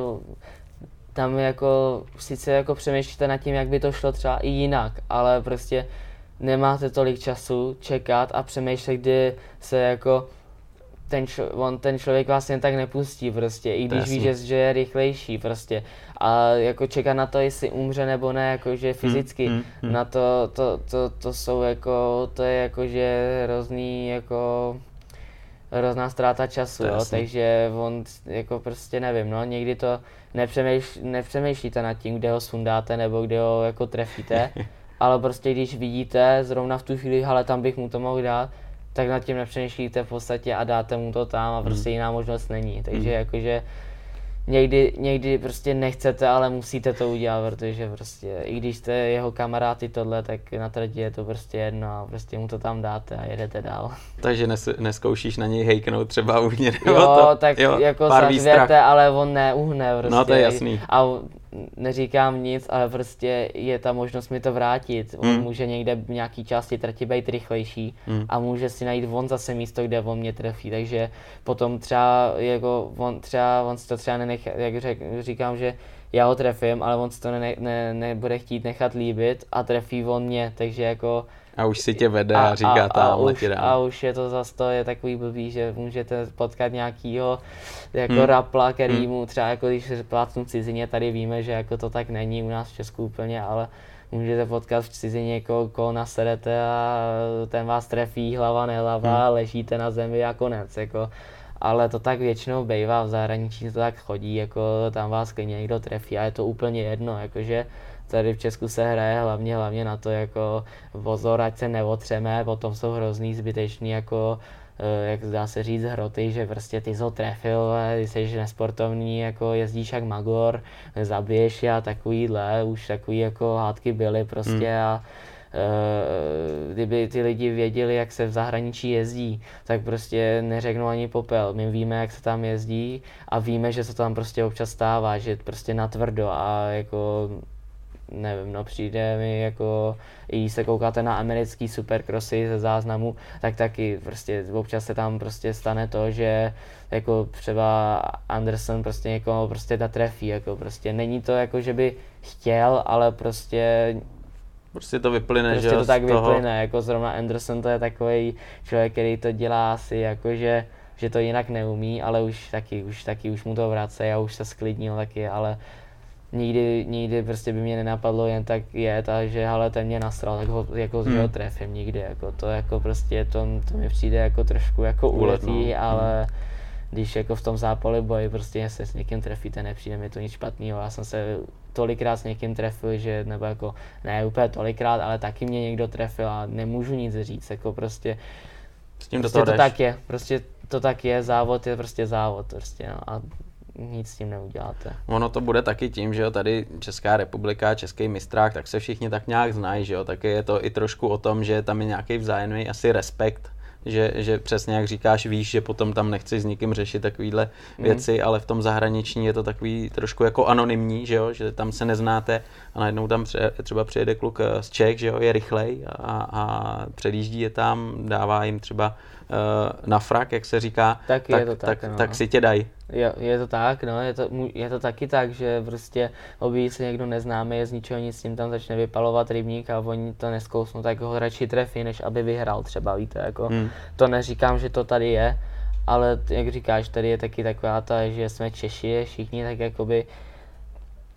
tam jako, sice jako přemýšlíte nad tím, jak by to šlo třeba i jinak, ale prostě nemáte tolik času čekat a přemýšlet, kdy se jako ten, č- on, ten člověk vlastně tak nepustí prostě, i když ví, že, že je rychlejší prostě. A jako čekat na to, jestli umře nebo ne, jakože hmm, fyzicky, hmm, hmm, hmm. na to, to, to, to, jsou jako, to je jakože hrozný jako hrozná ztráta času, jo, takže on jako prostě nevím, no, někdy to nepřemýšlí, nepřemýšlíte nad tím, kde ho sundáte nebo kde ho jako trefíte, [LAUGHS] ale prostě když vidíte zrovna v tu chvíli, ale tam bych mu to mohl dát, tak nad tím nepřemýšlíte v podstatě a dáte mu to tam a prostě hmm. jiná možnost není. Takže hmm. jakože někdy, někdy prostě nechcete, ale musíte to udělat, protože prostě i když jste jeho kamarády tohle, tak na trati je to prostě jedno a prostě mu to tam dáte a jedete dál. Takže nes, neskoušíš na něj hejknout třeba uvnitř, nebo jo, to, tak jo, jako zařvěte, ale on neuhne prostě. No to je jasný. A neříkám nic, ale prostě je ta možnost mi to vrátit. On hmm. může někde v nějaký části trati být rychlejší hmm. a může si najít on zase místo, kde on mě trefí, takže potom třeba jako on třeba, on si to třeba nenechá, jak řek, říkám, že já ho trefím, ale on si to ne, ne, nebude chtít nechat líbit a trefí on mě, takže jako a už si tě vede a, a říká a, tam, a, už, a už je to zase to je takový blbý, že můžete potkat nějakýho jako hmm. rapla, který hmm. mu třeba jako když plácnu cizině, tady víme, že jako to tak není u nás v Česku úplně, ale můžete potkat v cizině někoho, koho nasedete a ten vás trefí hlava nehlava, hmm. ležíte na zemi a konec. Jako. Ale to tak většinou bývá, v zahraničí to tak chodí, jako tam vás klidně někdo trefí a je to úplně jedno, jakože tady v Česku se hraje hlavně, hlavně na to jako pozor, ať se neotřeme, potom jsou hrozný zbytečný jako eh, jak dá se říct, hroty, že prostě ty jsi ho trefil, jsi nesportovní, jako jezdíš jak magor, zabiješ a takovýhle, už takový jako hádky byly prostě hmm. a Uh, kdyby ty lidi věděli, jak se v zahraničí jezdí, tak prostě neřeknou ani popel. My víme, jak se tam jezdí a víme, že se tam prostě občas stává, že prostě natvrdo a jako nevím, no přijde mi jako, i se koukáte na americký supercrossy ze záznamu, tak taky prostě občas se tam prostě stane to, že jako třeba Anderson prostě někoho prostě trefí, jako prostě není to jako, že by chtěl, ale prostě Prostě to vyplyne, prostě že to tak toho... vyplyne, jako zrovna Anderson to je takový člověk, který to dělá asi jako, že, že to jinak neumí, ale už taky, už taky už mu to vrace a už se sklidnil taky, ale nikdy, nikdy prostě by mě nenapadlo jen tak jet a že ale ten mě nastral, tak ho jako hmm. ho trefím nikdy, jako to jako prostě to, to mi přijde jako trošku jako úletý, ale hmm. když jako v tom zápale boji prostě se s někým trefíte, nepřijde mi to nic špatného, já jsem se tolikrát s někým trefil, že nebo jako ne úplně tolikrát, ale taky mě někdo trefil a nemůžu nic říct, jako prostě s tím prostě to tak je, prostě to tak je, závod je prostě závod, prostě no. a nic s tím neuděláte. Ono to bude taky tím, že jo, tady Česká republika, Český mistrák, tak se všichni tak nějak znají, že jo, taky je to i trošku o tom, že tam je nějaký vzájemný asi respekt že, že přesně jak říkáš, víš, že potom tam nechci s nikým řešit takovýhle mm. věci, ale v tom zahraniční je to takový trošku jako anonymní, že jo, že tam se neznáte a najednou tam pře, třeba přijede kluk eh, z Čech, že jo, je rychlej a, a předjíždí je tam, dává jim třeba na frak, jak se říká, tak, tak, je to tak, tak, no. tak si tě dají. Je, je to tak, no, je to, je to taky tak, že prostě objeví se někdo neznámý, je z ničeho nic s tím tam začne vypalovat rybník a oni to neskousnou, tak ho radši trefí, než aby vyhrál třeba, víte, jako hmm. to neříkám, že to tady je, ale jak říkáš, tady je taky taková ta, že jsme Češi, všichni tak jakoby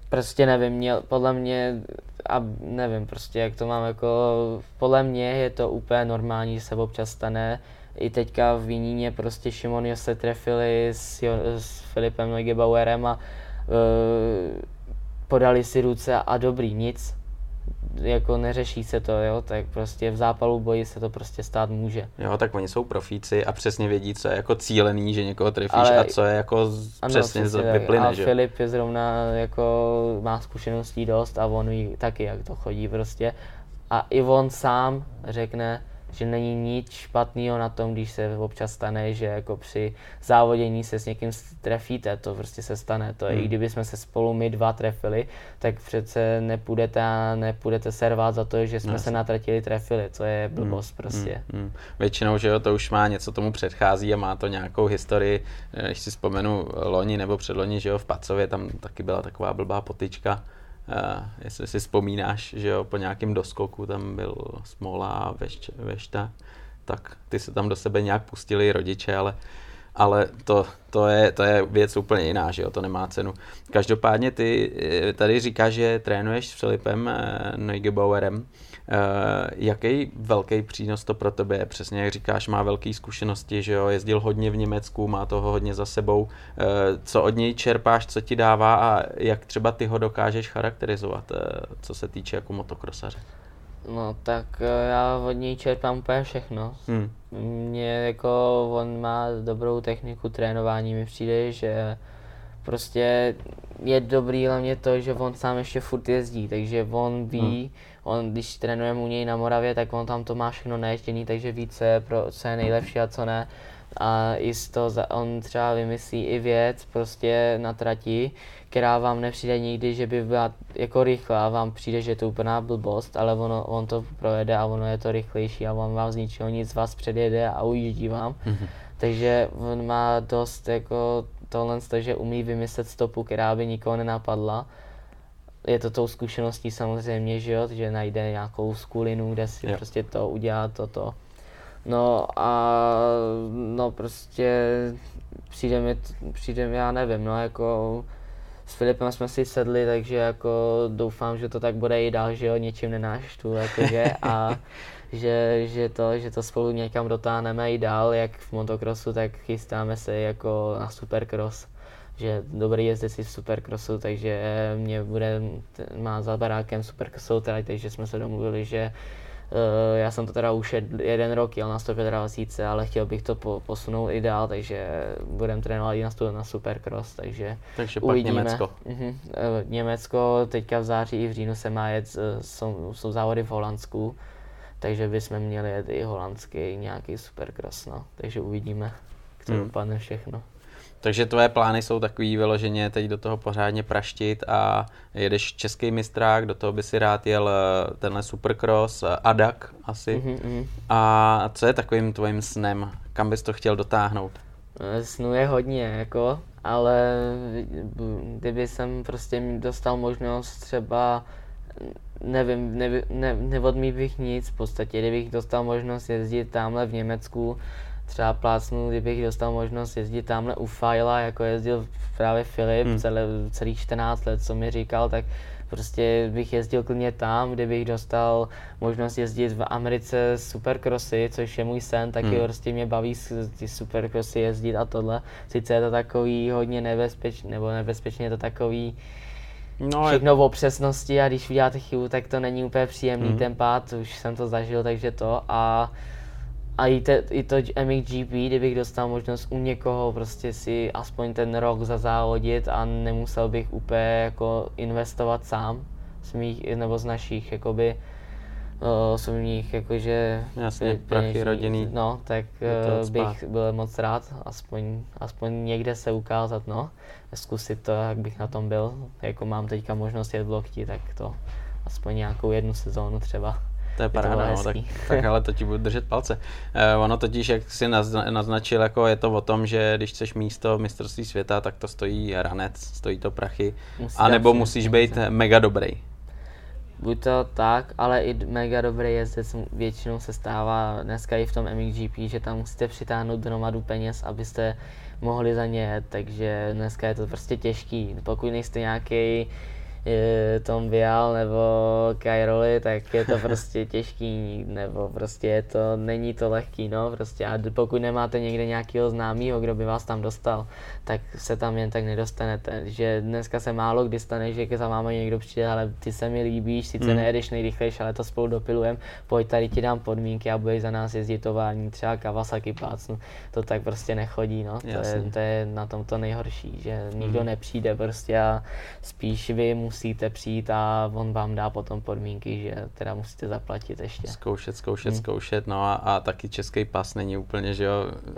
prostě nevím, měl, podle mě, a nevím prostě jak to mám jako, podle mě je to úplně normální, že se občas stane, i teďka v Viníně prostě Šimonio se trefili s, jo, s Filipem Neugebauerem a uh, podali si ruce a dobrý, nic, jako neřeší se to, jo, tak prostě v zápalu boji se to prostě stát může. Jo, tak oni jsou profíci a přesně vědí, co je jako cílený, že někoho trefíš Ale, a co je jako z, ano, přesně, přesně vyplyne, a že? Filip je zrovna jako má zkušeností dost a on ví taky, jak to chodí prostě. A i on sám řekne, že není nic špatného na tom, když se občas stane, že jako při závodění se s někým trefíte, to prostě se stane. To hmm. i kdyby jsme se spolu my dva trefili, tak přece nepůjdete a nepůjdete se rvát za to, že jsme no, se natratili trefili, to je hmm, blbost hmm. prostě. Hmm. Hmm. Většinou, že jo, to už má něco tomu předchází a má to nějakou historii, když si vzpomenu loni nebo předloni, že jo, v Pacově tam taky byla taková blbá potička, Uh, jestli si vzpomínáš, že jo, po nějakém doskoku tam byl Smola a Vešta, tak ty se tam do sebe nějak pustili rodiče, ale ale to, to, je, to je věc úplně jiná, že jo, to nemá cenu. Každopádně ty eh, tady říkáš, že trénuješ s Filipem eh, Neugebauerem. Uh, jaký velký přínos to pro tebe je? Přesně jak říkáš, má velké zkušenosti, že jo, jezdil hodně v Německu, má toho hodně za sebou. Co od něj čerpáš, co ti dává a jak třeba ty ho dokážeš charakterizovat, co se týče jako motokrosaře? No tak já od něj čerpám úplně všechno. Hmm. Mně jako on má dobrou techniku trénování, mi přijde, že prostě je dobrý hlavně to, že on sám ještě furt jezdí, takže on ví, hmm. on když trénujeme u něj na Moravě, tak on tam to má všechno naježděný, takže ví, co je, pro, co je nejlepší a co ne. A jisto on třeba vymyslí i věc prostě na trati, která vám nepřijde nikdy, že by byla jako rychlá, vám přijde, že je to úplná blbost, ale ono, on to projede a ono je to rychlejší a on vám z ničeho nic vás předjede a ujíždí vám. Mm-hmm. Takže on má dost jako tohle, že umí vymyslet stopu, která by nikoho nenapadla. Je to tou zkušeností samozřejmě, že jo, že najde nějakou skulinu, kde si yeah. prostě to udělá toto. No a no prostě přijde mi, přijde mi, já nevím, no jako s Filipem jsme si sedli, takže jako doufám, že to tak bude i dál, že jo, něčím nenáštu, jakože a [LAUGHS] že, že, to, že to spolu někam dotáhneme i dál, jak v motocrossu, tak chystáme se jako na supercross že dobrý jezdec v supercrossu, takže mě bude, má za barákem supercrossu, takže jsme se domluvili, že já jsem to teda už jeden rok jel na 125, ale chtěl bych to po, posunout i dál, takže budem trénovat i na, na Supercross, takže Takže pak uvidíme. Německo. Uh-huh. Uh, Německo, teďka v září i v říjnu se má jet, uh, jsou, jsou závody v Holandsku, takže bychom měli jet i holandský nějaký Supercross, no. takže uvidíme, jak to hmm. dopadne všechno. Takže tvoje plány jsou takový vyloženě teď do toho pořádně praštit a jedeš český mistrák, do toho by si rád jel eh, tenhle supercross, eh, Adak asi. Mm-hmm. A co je takovým tvojím snem? Kam bys to chtěl dotáhnout? Eh, Snu je hodně, jako, ale kdyby jsem prostě dostal možnost třeba nevím, ne, ne, neodmít bych nic, v podstatě, kdybych dostal možnost jezdit tamhle v Německu, třeba plácnu, kdybych dostal možnost jezdit tamhle u Fajla, jako jezdil právě Filip hmm. celé, celých 14 let, co mi říkal, tak prostě bych jezdil klidně tam, kdybych dostal možnost jezdit v Americe supercrossy, což je můj sen, taky hmm. prostě mě baví ty supercrossy jezdit a tohle. Sice je to takový hodně nebezpečný, nebo nebezpečně je to takový No, všechno je... o přesnosti a když uděláte chybu, tak to není úplně příjemný hmm. ten pád, už jsem to zažil, takže to a a i, te, i to MXGP, kdybych dostal možnost u někoho prostě si aspoň ten rok zazávodit a nemusel bych úplně jako investovat sám z mých, nebo z našich jakoby osobních jakože Jasně, prachy rodinný. No, tak uh, bych byl moc rád aspoň, aspoň někde se ukázat, no. Zkusit to, jak bych na tom byl. Jako mám teďka možnost jet v lokti, tak to aspoň nějakou jednu sezónu třeba. To je paráda, no, tak, [LAUGHS] tak ale to ti budu držet palce. Uh, ono totiž, jak si naznačil, jako je to o tom, že když chceš místo v mistrovství světa, tak to stojí ranec, stojí to prachy, Musí anebo musíš být mega dobrý. Buď to tak, ale i mega dobrý jezdec většinou se stává dneska i v tom MXGP, že tam musíte přitáhnout hromadu peněz, abyste mohli za ně jet, takže dneska je to prostě těžký. Pokud nejste nějaký Tom Vial nebo Kyroli, tak je to prostě [LAUGHS] těžký, nebo prostě je to, není to lehký, no, prostě. A pokud nemáte někde nějakého známého, kdo by vás tam dostal, tak se tam jen tak nedostanete, že dneska se málo kdy stane, že za vámi někdo přijde, ale ty se mi líbíš, sice mm. nejedeš nejrychlejší, ale to spolu dopilujem, pojď tady ti dám podmínky a budeš za nás jezdit tovární, třeba Kawasaki plácnu, to tak prostě nechodí, no, to je, to je, na tom to nejhorší, že nikdo mm. nepřijde prostě a spíš vy musíte přijít a on vám dá potom podmínky, že teda musíte zaplatit ještě. Zkoušet, zkoušet, hmm. zkoušet, no a, a taky český pas není úplně, že jo,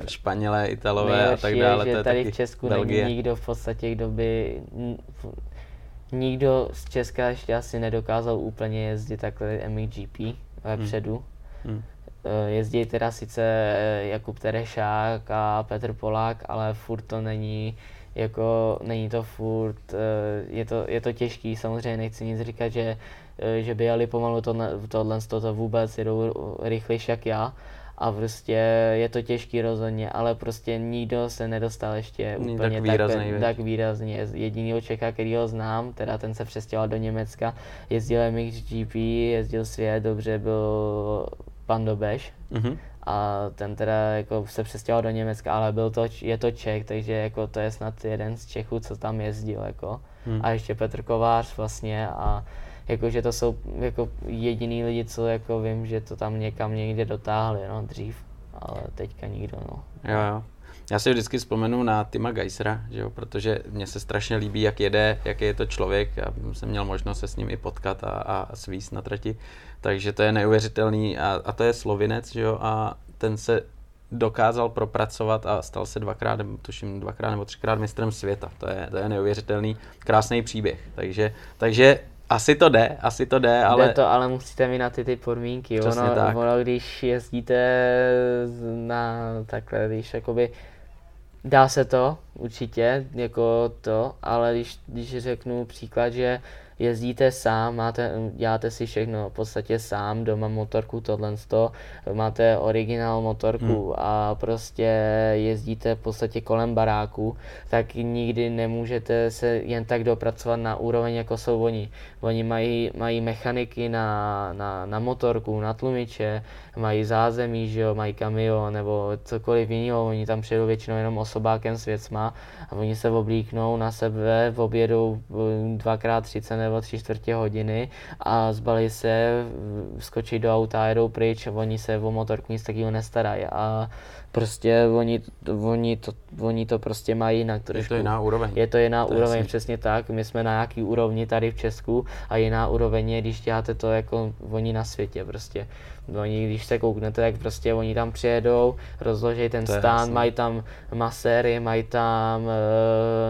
Španělé, Italové Nejlepší a tak dále. Je, že to je tady taky v Česku Belgie. není nikdo v podstatě, kdo by nikdo z Česka ještě asi nedokázal úplně jezdit takhle MXGP vepředu. Hmm. Hmm. Jezdí teda sice Jakub Terešák a Petr Polák, ale furt to není jako není to furt, eh, je to, je to těžký, samozřejmě nechci nic říkat, že, eh, že by jeli pomalu to, tohle, toto vůbec, jedou rychlejší jak já, a prostě je to těžký rozhodně, ale prostě nikdo se nedostal ještě Není úplně tak výrazný, tak, tak výrazně. Jedinýho Čecha, který ho znám, teda ten se přestěhoval do Německa, jezdil MXGP, jezdil svět, dobře byl pan Dobeš, Mhm. A ten teda jako se přestěhoval do Německa, ale byl to, je to Čech, takže jako to je snad jeden z Čechů, co tam jezdil jako. Hmm. A ještě Petr Kovář vlastně a jakože to jsou jako jediný lidi, co jako vím, že to tam někam někde dotáhli, no, dřív, ale teďka nikdo, no. Jo, jo. Já si vždycky vzpomenu na Tima Geisera, že jo, protože mně se strašně líbí, jak jede, jaký je to člověk. Já jsem měl možnost se s ním i potkat a, a svíst na trati, takže to je neuvěřitelný a, a to je slovinec, že jo, a ten se dokázal propracovat a stal se dvakrát, tuším dvakrát nebo třikrát mistrem světa. To je, to je neuvěřitelný, krásný příběh. Takže, takže asi to jde, asi to jde, ale... Jde to, ale musíte mít na ty, ty podmínky. Přesně ono, tak. ono, když jezdíte na takhle, když jakoby dá se to určitě, jako to, ale když, když řeknu příklad, že jezdíte sám, máte, děláte si všechno v podstatě sám, doma motorku, tohle to, máte originál motorku hmm. a prostě jezdíte v podstatě kolem baráku, tak nikdy nemůžete se jen tak dopracovat na úroveň, jako jsou oni. Oni mají, mají mechaniky na, na, na motorku, na tlumiče, mají zázemí, že jo, mají kamion nebo cokoliv jiného, oni tam přijedou většinou jenom osobákem s věcma a oni se oblíknou na sebe, objedou eh, dvakrát 30 nebo tři čtvrtě hodiny a zbalí se, v- skočí do auta a jedou pryč, oni se o motorku nic takového nestarají a prostě oni, oni, to, oni to prostě mají jinak je trošku. to jiná úroveň. Je to jiná To je úroveň, jasný. přesně tak. My jsme na nějaký úrovni tady v Česku a jiná úroveň je, když děláte to jako oni na světě prostě. Oni, když se kouknete, tak prostě oni tam přijedou, rozloží ten To je stán, mají tam maséry, mají tam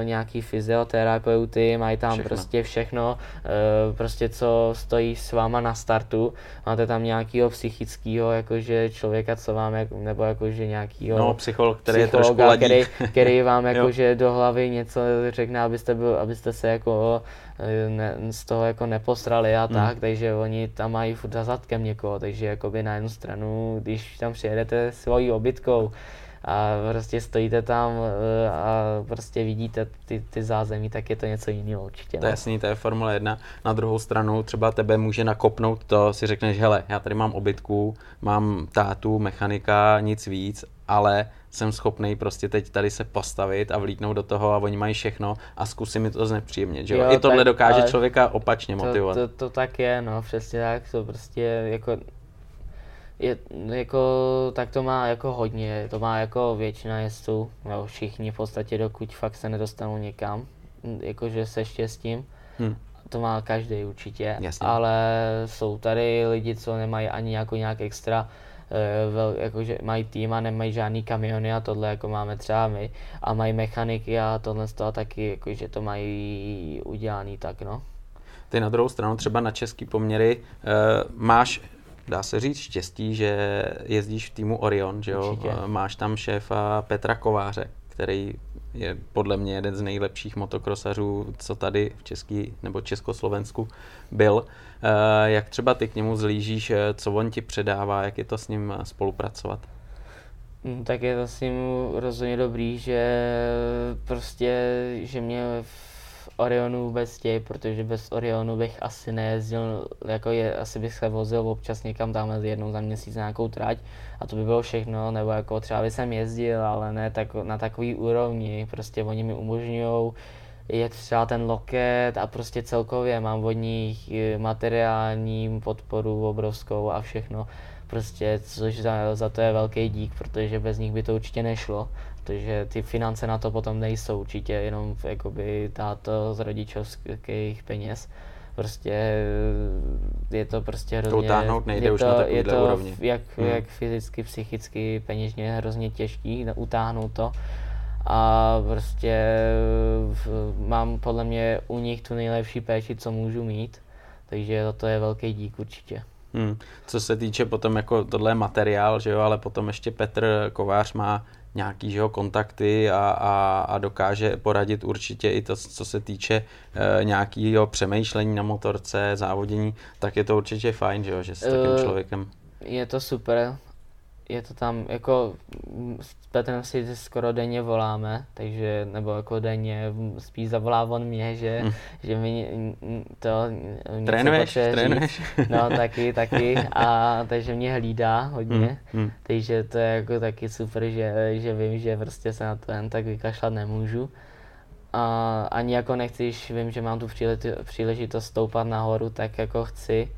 e, nějaký fyzioterapeuty, mají tam Všechno. prostě všechno, e, prostě co stojí s váma na startu. Máte tam nějakýho psychického, jakože člověka, co vám, jak, nebo jakože nějakýho No, psycholog, který je psychologa, ladík. který, který vám [LAUGHS] jakože do hlavy něco řekne, abyste, byl, abyste se jako eh, ne, z toho jako neposrali a Hmm. tak, takže oni tam mají furt za zadkem někoho, takže jakoby na jednu stranu, když tam přijedete svojí obytkou a prostě stojíte tam eh, a prostě vidíte ty, ty zázemí, tak je to něco jiného určitě. To je no. jasný, to je Formule 1. Na druhou stranu třeba tebe může nakopnout to, si řekneš, hele, já tady mám obytku, mám tátu, mechanika, nic víc, ale jsem schopný prostě teď tady se postavit a vlítnout do toho a oni mají všechno a zkusím mi to znepříjemnit, že jo? Jo, I tohle tak, dokáže člověka opačně To, motivovat. to, to tak je, no, přesně tak, to prostě jako, je, jako, tak to má jako hodně, to má jako většina jezdců, no, všichni v podstatě, dokud fakt se nedostanou někam, jakože se štěstím, Hm. to má každý určitě, Jasně. ale jsou tady lidi, co nemají ani jako nějak extra, vel, jakože mají tým a nemají žádný kamiony a tohle jako máme třeba my a mají mechaniky a tohle z toho taky, jakože to mají udělaný tak no. Ty na druhou stranu třeba na český poměry uh, máš, dá se říct, štěstí, že jezdíš v týmu Orion, že jo? Určitě. Eh, Máš tam šéfa Petra Kováře, který je podle mě jeden z nejlepších motokrosařů, co tady v Český nebo Československu byl. Eh, Jak třeba ty k němu zlížíš, eh, co on ti předává, jak je to s ním eh, spolupracovat? Mm, Tak je to s ním rozhodně dobrý, že prostě, že mě v Orionu vůbec chtějí, protože bez Orionu bych asi nejezdil, jako je, asi bych se vozil občas někam tam jednou za měsíc na nějakou trať a to by bylo všechno, nebo jako třeba by jsem jezdil, ale ne tak, na takový úrovni, prostě oni mi umožňují jet třeba ten loket a prostě celkově mám od nich eh, materiální podporu obrovskou a všechno. Prostě, což za, za to je velký dík, protože bez nich by to určitě nešlo, protože ty finance na to potom nejsou určitě jenom v- jakoby táto z rodičovských peněz. Prostě eh, je to prostě hrozně... utáhnout nejde je už to, na je takovýhle to úrovni. jak, Hmm. jak fyzicky, psychicky, peněžně hrozně těžký utáhnout to. A prostě v- mám podle mě u nich tu nejlepší péči, co můžu mít. Takže za to je velký dík určitě. Hmm. Co se týče potom jako tohle je materiál, že jo, ale potom ještě Petr Kovář má nějaký že jo, kontakty a, a, a dokáže poradit určitě i to, co se týče e, nějakého přemýšlení na motorce, závodění, tak je to určitě fajn, že jo, že s takovým Eh, člověkem. Je to super. Je to tam, jako mm, s Petrem si skoro denně voláme, takže, nebo jako denně, mm, spíš zavolá on mě, že, hmm. že mi to Trénuješ, trénuješ. No, taky, taky, a takže mě hlídá hodně. Hmm. takže to je jako taky super, že, že vím, že prostě se na to jen tak vykašlat nemůžu. A ani jako nechci, vím, že mám tu příležitost stoupat nahoru, tak jako chci,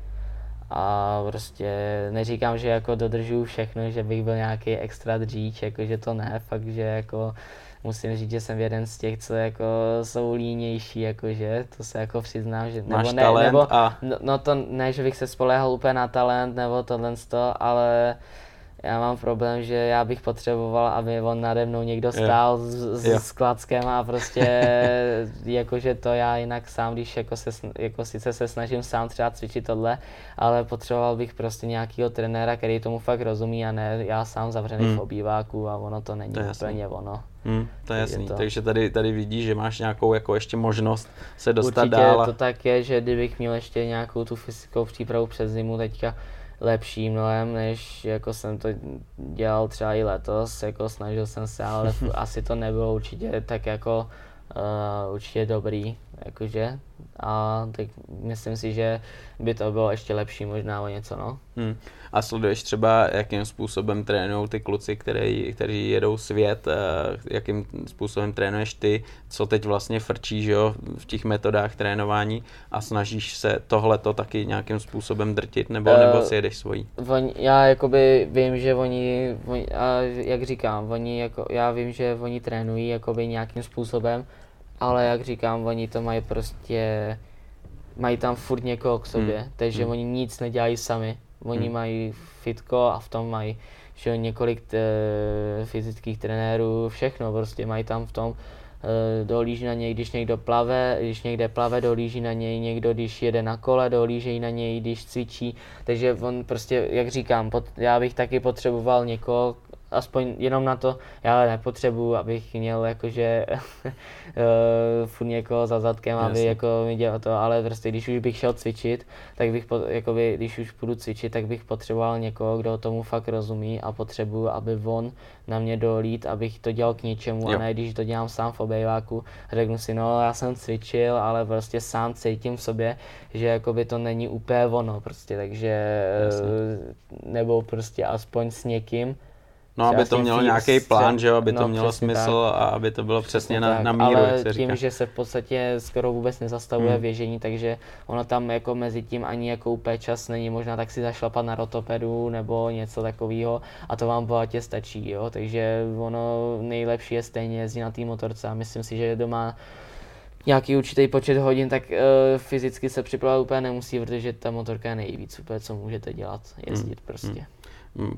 a prostě neříkám, že jako dodržuju všechno, že bych byl nějaký extra dříč, jako že to ne, fakt, že jako musím říct, že jsem jeden z těch, co jako jsou línější, jakože, to se jako přiznám, že, nebo ne, nebo, a... no, no, to ne, že bych se spolehal úplně na talent, nebo tohle ale já mám problém, že já bych potřeboval, aby on nade mnou někdo stál s, s klackem a prostě [LAUGHS] jakože to já jinak sám, když jako, se, jako sice se snažím sám třeba cvičit tohle, ale potřeboval bych prostě nějakého trenéra, který tomu fakt rozumí a ne já sám zavřený hmm. v obýváku a ono to není to úplně jasný. ono. Hmm, to je jasný, to... takže tady, tady vidíš, že máš nějakou jako ještě možnost se dostat Určitě dál. A... to tak je, že kdybych měl ještě nějakou tu fyzickou přípravu přes zimu teďka, lepší mnohem, než jako jsem to dělal třeba i letos, jako snažil jsem se, ale [LAUGHS] asi to nebylo určitě tak jako uh, určitě dobrý, jakože. A tak myslím si, že by to bylo ještě lepší možná o něco, no. Hmm. A sleduješ třeba, jakým způsobem trénují ty kluci, který, kteří jedou svět, uh, jakým způsobem trénuješ ty, co teď vlastně frčíš jo, v těch metodách trénování a snažíš se tohleto taky nějakým způsobem drtit, nebo, uh, nebo si jedeš svojí? On, já jakoby vím, že oni, oni a jak říkám, oni jako, já vím, že oni trénují jakoby nějakým způsobem, ale jak říkám, oni to mají prostě, mají tam furt někoho k sobě, hmm. takže hmm. oni nic nedělají sami. Oni hmm. mají fitko a v tom mají že několik t, eh, fyzických trenérů, všechno prostě mají tam v tom, e, dohlíží na něj, když někdo plave, když někde plave, dohlíží na něj někdo, když jede na kole, dohlíží na něj, když cvičí, takže on prostě, jak říkám, pot, já bych taky potřeboval někoho, aspoň jenom na to, já nepotřebuji, abych měl jakože uh, [LAUGHS] furt někoho za zadkem, Jasně. aby jako mi dělal to, ale prostě když už bych šel cvičit, tak bych, jakoby, když už půjdu cvičit, tak bych potřeboval někoho, kdo tomu fakt rozumí a potřebuji, aby on na mě dolít, abych to dělal k něčemu jo. a ne když to dělám sám v obejváku, řeknu si, no já jsem cvičil, ale prostě sám cítím v sobě, že jakoby to není úplně ono prostě, takže Jasně. nebo prostě aspoň s někým, No, aby to mělo nějaký plán, že jo, aby no, to mělo smysl tak. a aby to bylo přesně, na, na míru, Ale jak se tím, že se v podstatě skoro vůbec nezastavuje hmm. věžení, takže ono tam jako mezi tím ani jako úplně čas není možná tak si zašlapat na rotopedu nebo něco takového a to vám bohatě stačí, jo, takže ono nejlepší je stejně jezdit na té motorce a myslím si, že doma nějaký určitý počet hodin, tak uh, fyzicky se připravovat úplně nemusí, protože ta motorka je nejvíc úplně, co můžete dělat, jezdit hmm. prostě. Hmm.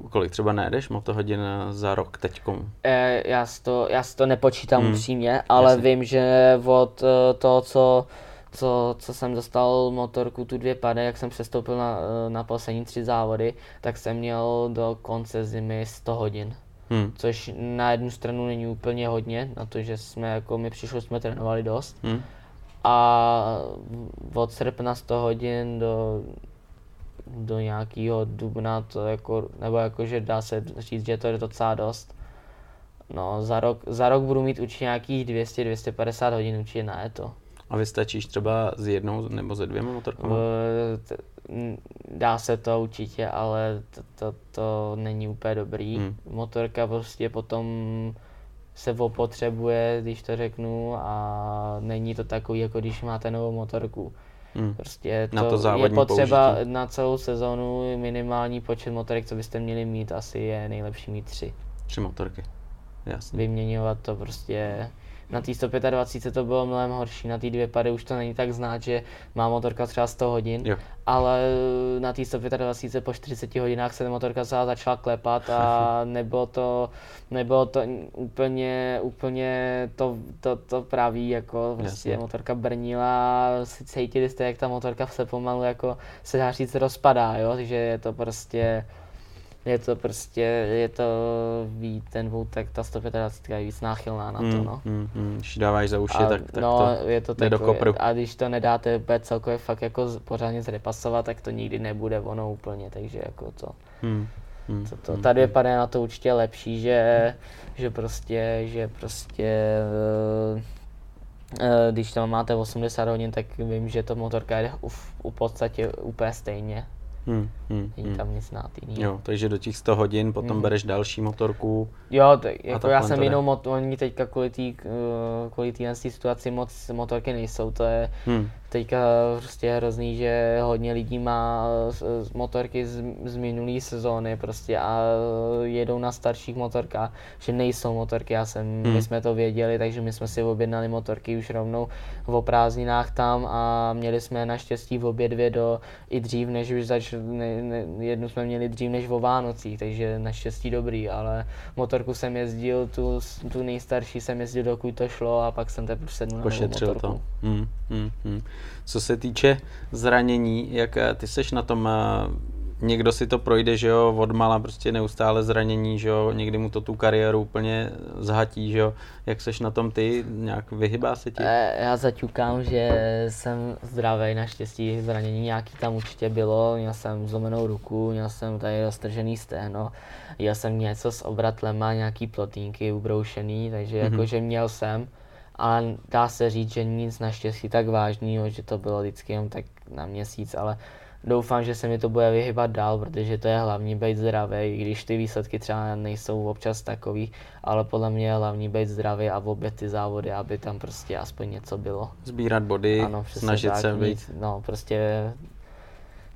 Kolik třeba nejedeš motohodin za rok teďkom? E, já, si to, já si to nepočítám hmm. upřímně, ale Jasně. vím, že od uh, toho, co, co, co jsem dostal motorku tu dvě pady, jak jsem přestoupil na, uh, na poslední tři závody, tak jsem měl do konce zimy 100 hodin. Hmm. Což na jednu stranu není úplně hodně, na to, že jsme, jako mi přišlo, jsme trénovali dost. Hmm. A od srpna 100 hodin do do nějakého dubna, to jako, nebo jako, že dá se říct, že to je docela dost. No, za rok, za rok budu mít určitě nějakých 200-250 hodin určitě na to. A vystačíš třeba s jednou nebo ze dvěma motorkami? Dá se to určitě, ale to, to, to není úplně dobrý. Hmm. Motorka prostě potom se opotřebuje, když to řeknu, a není to takový, jako když máte novou motorku. Hmm. Prostě to, na to je potřeba použití. na celou sezonu minimální počet motorek, co byste měli mít, asi je nejlepší mít tři. Tři motorky, jasně. Vyměňovat to prostě na té 125 to bylo mnohem horší, na té dvě pady už to není tak znát, že má motorka třeba 100 hodin, jo. ale na té 125 po 40 hodinách se ta motorka celá začala klepat a [LAUGHS] nebylo to, nebylo to úplně, úplně to, to, to pravý, jako prostě Jasně. motorka brnila, cítili jste, jak ta motorka se pomalu jako se dá říct rozpadá, jo, takže je to prostě je to prostě, je to víc, ten tak ta 125 je víc náchylná na to, mm, no. Mm, mm, když dáváš za uši, a, tak, tak no, to je to jde do kopru. A když to nedáte úplně celkově fakt jako pořádně zrepasovat, tak to nikdy nebude ono úplně, takže jako to. Mm. Hmm. To, to, ta dvě pade na to určitě lepší, že, že prostě, že prostě uh, uh, když tam máte 80 hodin, tak vím, že to motorka jde v, v podstatě úplně stejně. Hmm, hmm, Není hmm. tam nic znát jiného. Jo, takže do těch 100 hodin potom Mhm. bereš další motorku. Jo, to, jako já jsem jinou mot, oni teďka kvůli té uh, kvůli situaci moc motorky nejsou, to je Hmm. Teďka prostě hrozný, že hodně lidí má z, z motorky z, z minulý sezóny prostě a jedou na starších motorkách, že nejsou motorky, já jsem, Hmm. my jsme to věděli, takže my jsme si objednali motorky už rovnou v prázdninách tam a měli jsme naštěstí v obě dvě do i dřív, než už zač, ne, ne, jednu jsme měli dřív než o Vánocích, takže naštěstí dobrý, ale motorku jsem jezdil, tu, tu nejstarší jsem jezdil dokud to šlo a pak jsem teprve sednul na motorku. to. Hmm, hmm, hmm. Co se týče zranění, jak eh, ty seš na tom, eh, někdo si to projde, že jo, odmala prostě neustále zranění, že jo, někdy mu to tu kariéru úplně zhatí, že jo, jak seš na tom ty, nějak vyhybá se ti? Eh, Já zaťukám, že jsem zdravý, naštěstí zranění nějaký tam určitě bylo, měl jsem zlomenou ruku, měl jsem tady roztržený stehno, měl jsem něco s obratlema, nějaký plotínky ubroušený, takže Mhm. jakože měl jsem, ale dá se říct, že nic naštěstí tak vážného, že to bylo vždycky jenom tak na měsíc, ale doufám, že se mi to bude vyhybat dál, protože to je hlavní být zdravý, i když ty výsledky třeba nejsou občas takový, ale podle mě je hlavní být zdravý a v obě ty závody, aby tam prostě aspoň něco bylo. Sbírat body, Ano, snažit tak, se být. no prostě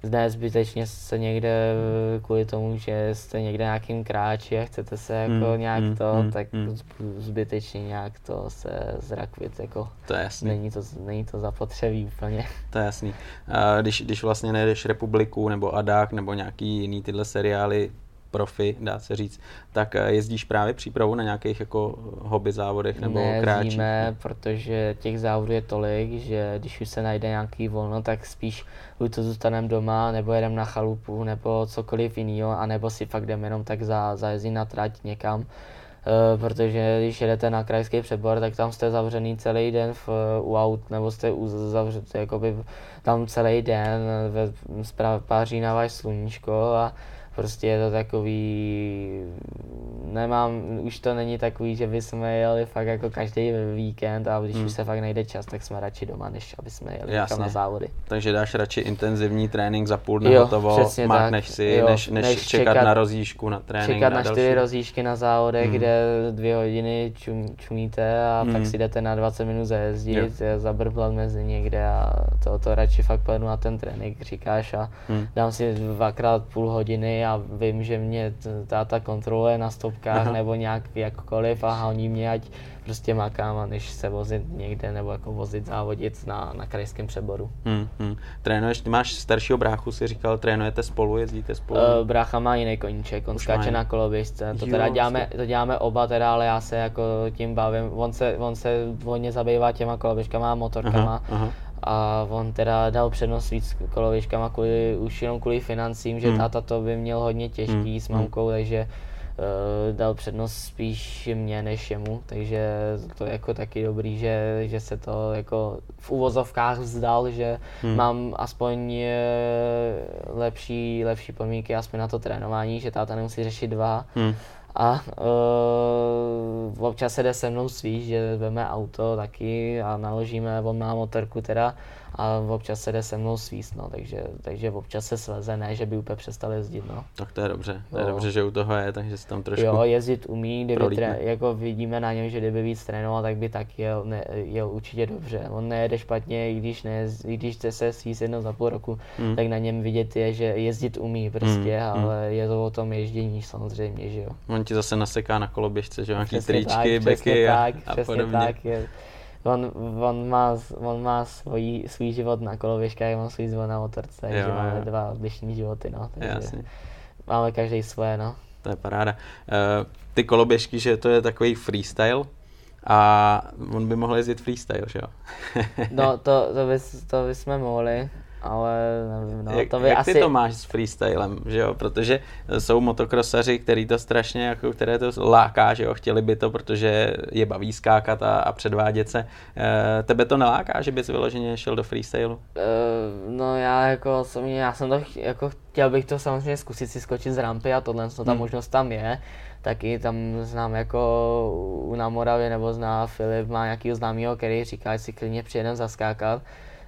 ne zbytečně se někde kvůli tomu, že jste někde nějakým kráči a chcete se jako Hmm, nějak hmm, to, hmm, tak zb- zbytečně nějak to se zrakvit, jako To je jasný. není to, není to zapotřebí úplně. To je jasný. A Když, když vlastně nejdeš Republiku nebo Adák nebo nějaký jiný tyhle seriály profi, dá se říct, tak eh, jezdíš právě přípravu na nějakých jako hobby závodech nebo kráčích? Nejezdíme, protože těch závodů je tolik, že když už se najde nějaký volno, tak spíš buď to zůstaneme doma, nebo jedeme na chalupu, nebo cokoliv jiného, anebo si fakt jdeme jenom tak za, zajezdit na trať někam. Eh, protože když jedete na krajský přebor, tak tam jste zavřený celý den v, u aut, nebo jste zavřený jakoby tam celý den, ve, páří na váš sluníčko a prostě je to takový, nemám, už to není takový, že bychom jeli fakt jako každý víkend a když Hmm. už se fakt najde čas, tak jsme radši doma, než aby jsme jeli Jasně. někam na závody. Takže dáš radši intenzivní trénink za půl dne Jo, hotovo, tak. si, Jo, než, než, než čekat, čekat- na rozjížďku, na trénink, Čekat na další. čtyři rozjížďky na závodech, Hmm. kde dvě hodiny čum, čumíte a Hmm. pak si jdete na 20 minut zajezdit, zabrblat mezi někde a to, to radši fakt pojedu na ten trénink, říkáš a Hmm. dám si dvakrát půl hodiny a vím, že mě táta kontroluje na stopkách Aha. nebo nějak jakkoliv a honí mě, ať prostě makám, a než se vozit někde nebo jako vozit závodit na, na krajském přeboru. Hmm, hmm. Trénuješ, ty máš staršího bráchu, si říkal, trénujete spolu, jezdíte spolu? Uh, brácha má jiný koníček, on Už skáče na koloběžce, to Jo, teda děláme, to děláme oba teda, ale já se jako tím bavím, on se, on se hodně zabývá těma koloběžkama a motorkama. aha, aha. A on teda dal přednost víc koloběžkama kvůli, už jenom kvůli financím, že Hmm. táta to by měl hodně těžký Hmm, s mamkou, takže uh, dal přednost spíš mě než jemu, takže to je jako taky dobrý, že, že se to jako v uvozovkách vzdal, že Hmm. mám aspoň eh, lepší, lepší podmínky aspoň na to trénování, že táta nemusí řešit dva. Hmm. A uh, občas jde se mnou svíš, že vezme auto taky a naložíme, on má motorku teda a občas se jde se mnou svíst, no, takže, takže občas se sveze, ne, že by úplně přestal jezdit, no. Tak to je dobře, to je Jo. dobře, že u toho je, takže si tam trošku... Jo, jezdit umí, kdyby tré, jako vidíme na něm, že kdyby víc trénoval, tak by tak jel, ne, jel určitě dobře. On nejede špatně, i když, ne, i když chce se svíst jednou za půl roku, Hmm. tak na něm vidět je, že jezdit umí prostě, Hmm, ale je to o tom ježdění samozřejmě, že jo. On ti zase naseká na koloběžce, že jo, nějaký tričky, tak, beky přesně a, tak, a přesně podobně. tak. Je. On, on, má, on má svůj, svůj život na koloběžkách, já mám svůj život na motorce, takže Jo, máme jo. dva odlišní životy, no. Takže Jasně, máme každý svoje, no. to je paráda. Uh, ty koloběžky, že to je takový freestyle a on by mohl jezdit freestyle, že jo? [LAUGHS] No to, to, bys, to bychom mohli, ale nevím, no, jak, to by jak asi... ty to máš s freestylem, že jo, protože jsou motokrosaři, který to strašně, jako, které to láká, že jo, chtěli by to, protože je baví skákat a, a předvádět se. E, tebe to neláká, že bys vyloženě šel do freestylu? E, no já jako osobně, já jsem to, jako chtěl bych to samozřejmě zkusit si skočit z rampy a tohle, to ta hmm. možnost tam je, taky tam znám jako u na Moravě nebo zná Filip, má nějakýho známého, který říká, že si klidně přijedem zaskákat,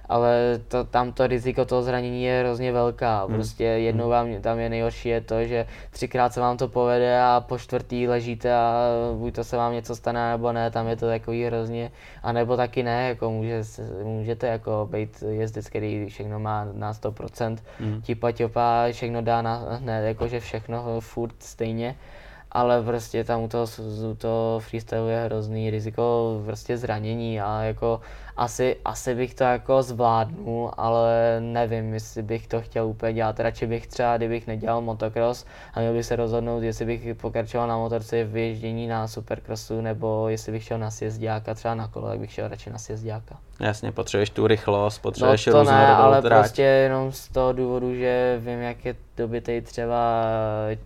ale to, tam to riziko toho zranění je hrozně velká. Hmm. Prostě jednou hmm. vám tam je nejhorší je to, že třikrát se vám to povede a po čtvrtý ležíte a buď to se vám něco stane nebo ne, tam je to takový hrozně, a nebo taky ne, jako může, můžete jako být jezdec, který všechno má na 100%, hmm. tipa těpa, všechno dá na, ne, jakože všechno furt stejně ale prostě tam u toho, u toho freestylu je hrozný riziko prostě zranění a jako asi, asi bych to jako zvládnul, ale nevím, jestli bych to chtěl úplně dělat. Radši bych třeba, kdybych nedělal motocross a měl bych se rozhodnout, jestli bych pokračoval na motorce v ježdění na supercrossu, nebo jestli bych šel na sjezdiáka, třeba na kolo, tak bych šel radši na sjezdiáka. Jasně, potřebuješ tu rychlost, potřebuješ no to ne, ale tráť. prostě jenom z toho důvodu, že vím, jak je dobitej třeba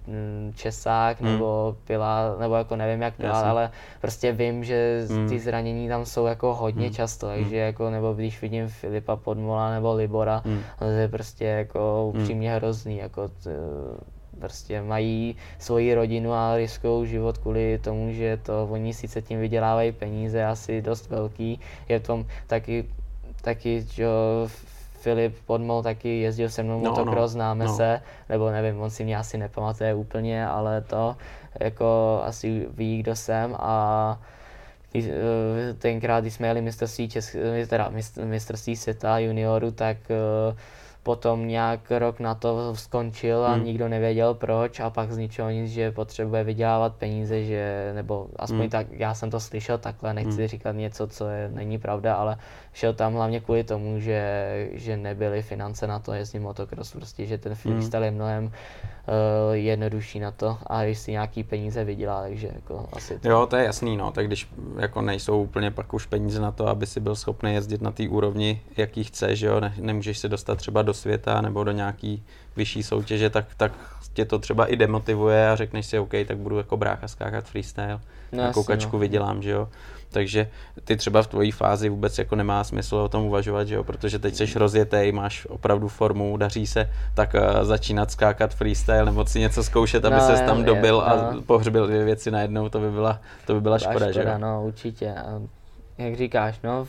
mm, Česák hmm. nebo Pila, nebo jako nevím jak Pila, ale prostě vím, že hmm. ty zranění tam jsou jako hodně hmm. často, takže hmm. jako, nebo když vidím Filipa Podmola nebo Libora, hmm. to je prostě jako hmm. upřímně hrozný, jako t, prostě mají svoji rodinu a riskují život kvůli tomu, že to oni sice tím vydělávají peníze asi dost velký, je v tom taky, taky že Filip Podmol taky jezdil se mnou no, motocross, no, známe no. se, nebo nevím, on si mě asi nepamatuje úplně, ale to jako asi ví, kdo jsem a tenkrát, když jsme jeli mistrovství, Česk, teda mistrovství světa junioru, tak uh, potom nějak rok na to skončil a hmm. nikdo nevěděl proč a pak z ničeho nic, že potřebuje vydělávat peníze, že, nebo aspoň hmm. tak, já jsem to slyšel takhle, nechci hmm. říkat něco, co je, není pravda, ale šel tam hlavně kvůli tomu, že, že nebyly finance na to jezdit motocross, prostě, že ten freestyle hmm. je mnohem jednodušší na to a když si nějaký peníze vydělá, takže jako asi to... Jo, to je jasný, no, tak když jako nejsou úplně pak už peníze na to, aby si byl schopný jezdit na té úrovni, jaký chceš, jo, ne, nemůžeš se dostat třeba do světa nebo do nějaký vyšší soutěže, tak, tak tě to třeba i demotivuje a řekneš si, OK, tak budu jako brácha skákat freestyle, no, na koukačku no. vydělám, že jo. Takže ty třeba v tvojí fázi vůbec jako nemá smysl o tom uvažovat, že jo, protože teď jsi rozjetý, máš opravdu formu, daří se, tak uh, začínat skákat freestyle nebo si něco zkoušet, aby no, ses tam dobil je, a no. pohřbil dvě věci najednou, to by byla, to by byla škoda, škoda, že jo. no, určitě. A jak říkáš, no,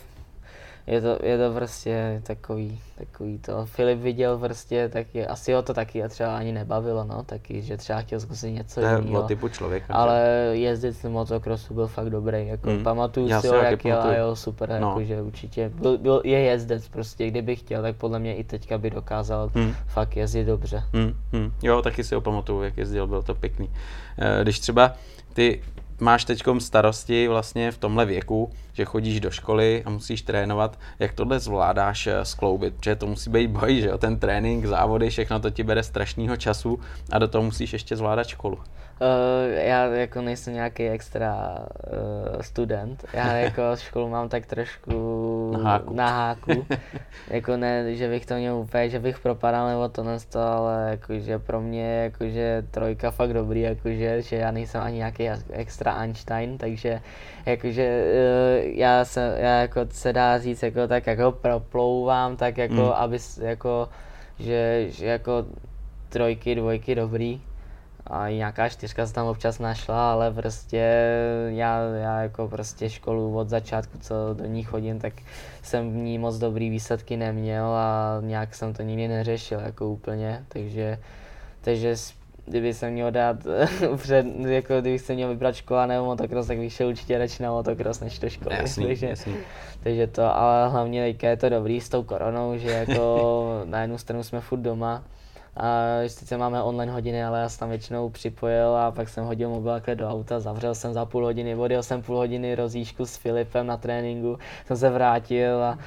je to, je to prostě takový, takový to. Filip viděl prostě, taky, asi ho to taky a třeba ani nebavilo, no, taky, že třeba chtěl zkusit něco jiného. typu člověka. Ale jezdit na motocrossu byl fakt dobrý, jako mm. pamatuju si ho, jak jel a jel super, no. jako, že určitě byl, byl, je jezdec prostě, kdyby chtěl, tak podle mě i teďka by dokázal mm. fakt jezdit dobře. Mm. Mm. Jo, taky si ho pamatuju, jak jezdil, bylo to pěkný. Eh, když třeba ty máš teď starosti vlastně v tomhle věku, že chodíš do školy a musíš trénovat, jak tohle zvládáš eh, skloubit, protože to musí být boj, že jo, ten trénink, závody, všechno to ti bere strašného času a do toho musíš ještě zvládat školu. Uh, já jako nejsem nějaký extra uh, student. Já [LAUGHS] jako školu mám tak trošku na háku. Na háku. [LAUGHS] jako ne, že bych to měl úplně, že bych propadal nebo to to, ale jakože pro mě jakože trojka fakt dobrý, jakože, že já nejsem ani nějaký extra Einstein, takže jakože uh, já, se, já jako se dá říct jako tak jako proplouvám, tak jako mm. aby jako, že, že jako trojky, dvojky dobrý, a nějaká čtyřka se tam občas našla, ale prostě já, já jako prostě školu od začátku, co do ní chodím, tak jsem v ní moc dobrý výsledky neměl a nějak jsem to nikdy neřešil jako úplně, takže, takže kdyby se měl dát [LAUGHS] před, jako kdybych se měl vybrat škola nebo motocross, tak bych šel určitě radši na motocross než do školy. Jasný, takže, jasný. takže to, ale hlavně teďka je to dobrý s tou koronou, že jako [LAUGHS] na jednu stranu jsme furt doma, A sice máme online hodiny, ale já jsem tam většinou připojil a pak jsem hodil mobil do auta, zavřel jsem za půl hodiny, odjel jsem půl hodiny rozjížku s Filipem na tréninku, jsem se vrátil a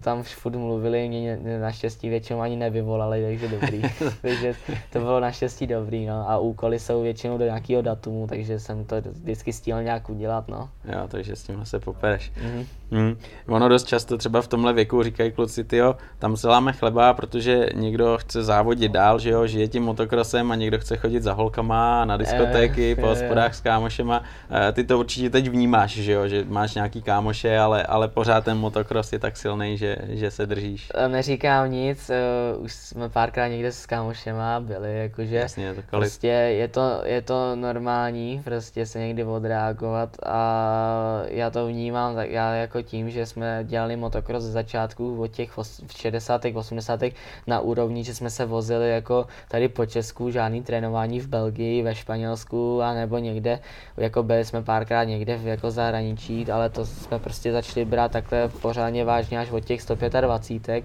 tam furt mluvili, mě naštěstí většinou ani nevyvolali, takže dobrý. [LAUGHS] takže to bylo naštěstí dobrý, no. A úkoly jsou většinou do nějakého datumu, takže jsem to vždycky stihl nějak udělat, no. Jo, takže s tímhle se popereš. Mm-hmm. Mm. Ono dost často třeba v tomhle věku říkají kluci, tyjo, tam se láme chleba, protože někdo chce závodit dál, že jo, žije tím motokrosem a někdo chce chodit za holkama na diskotéky, po hospodách s kámošema. Eh, ty to určitě teď vnímáš, že jo, že máš nějaký kámoše, ale, ale pořád ten motokros je tak silný, že, že se držíš. Eh, neříkám nic, už jsme párkrát někde s kámošema byli, jakože Jasně, to prostě je to, je to normální, prostě se někdy odreagovat a já to vnímám, tak já jako tím, že jsme dělali motokros ze začátku od těch v 60. 80. na úrovni, že jsme se vozili jako tady po Česku, žádný trénování v Belgii, ve Španělsku a nebo někde, jako byli jsme párkrát někde v jako zahraničí, ale to jsme prostě začali brát takhle pořádně vážně až od těch 125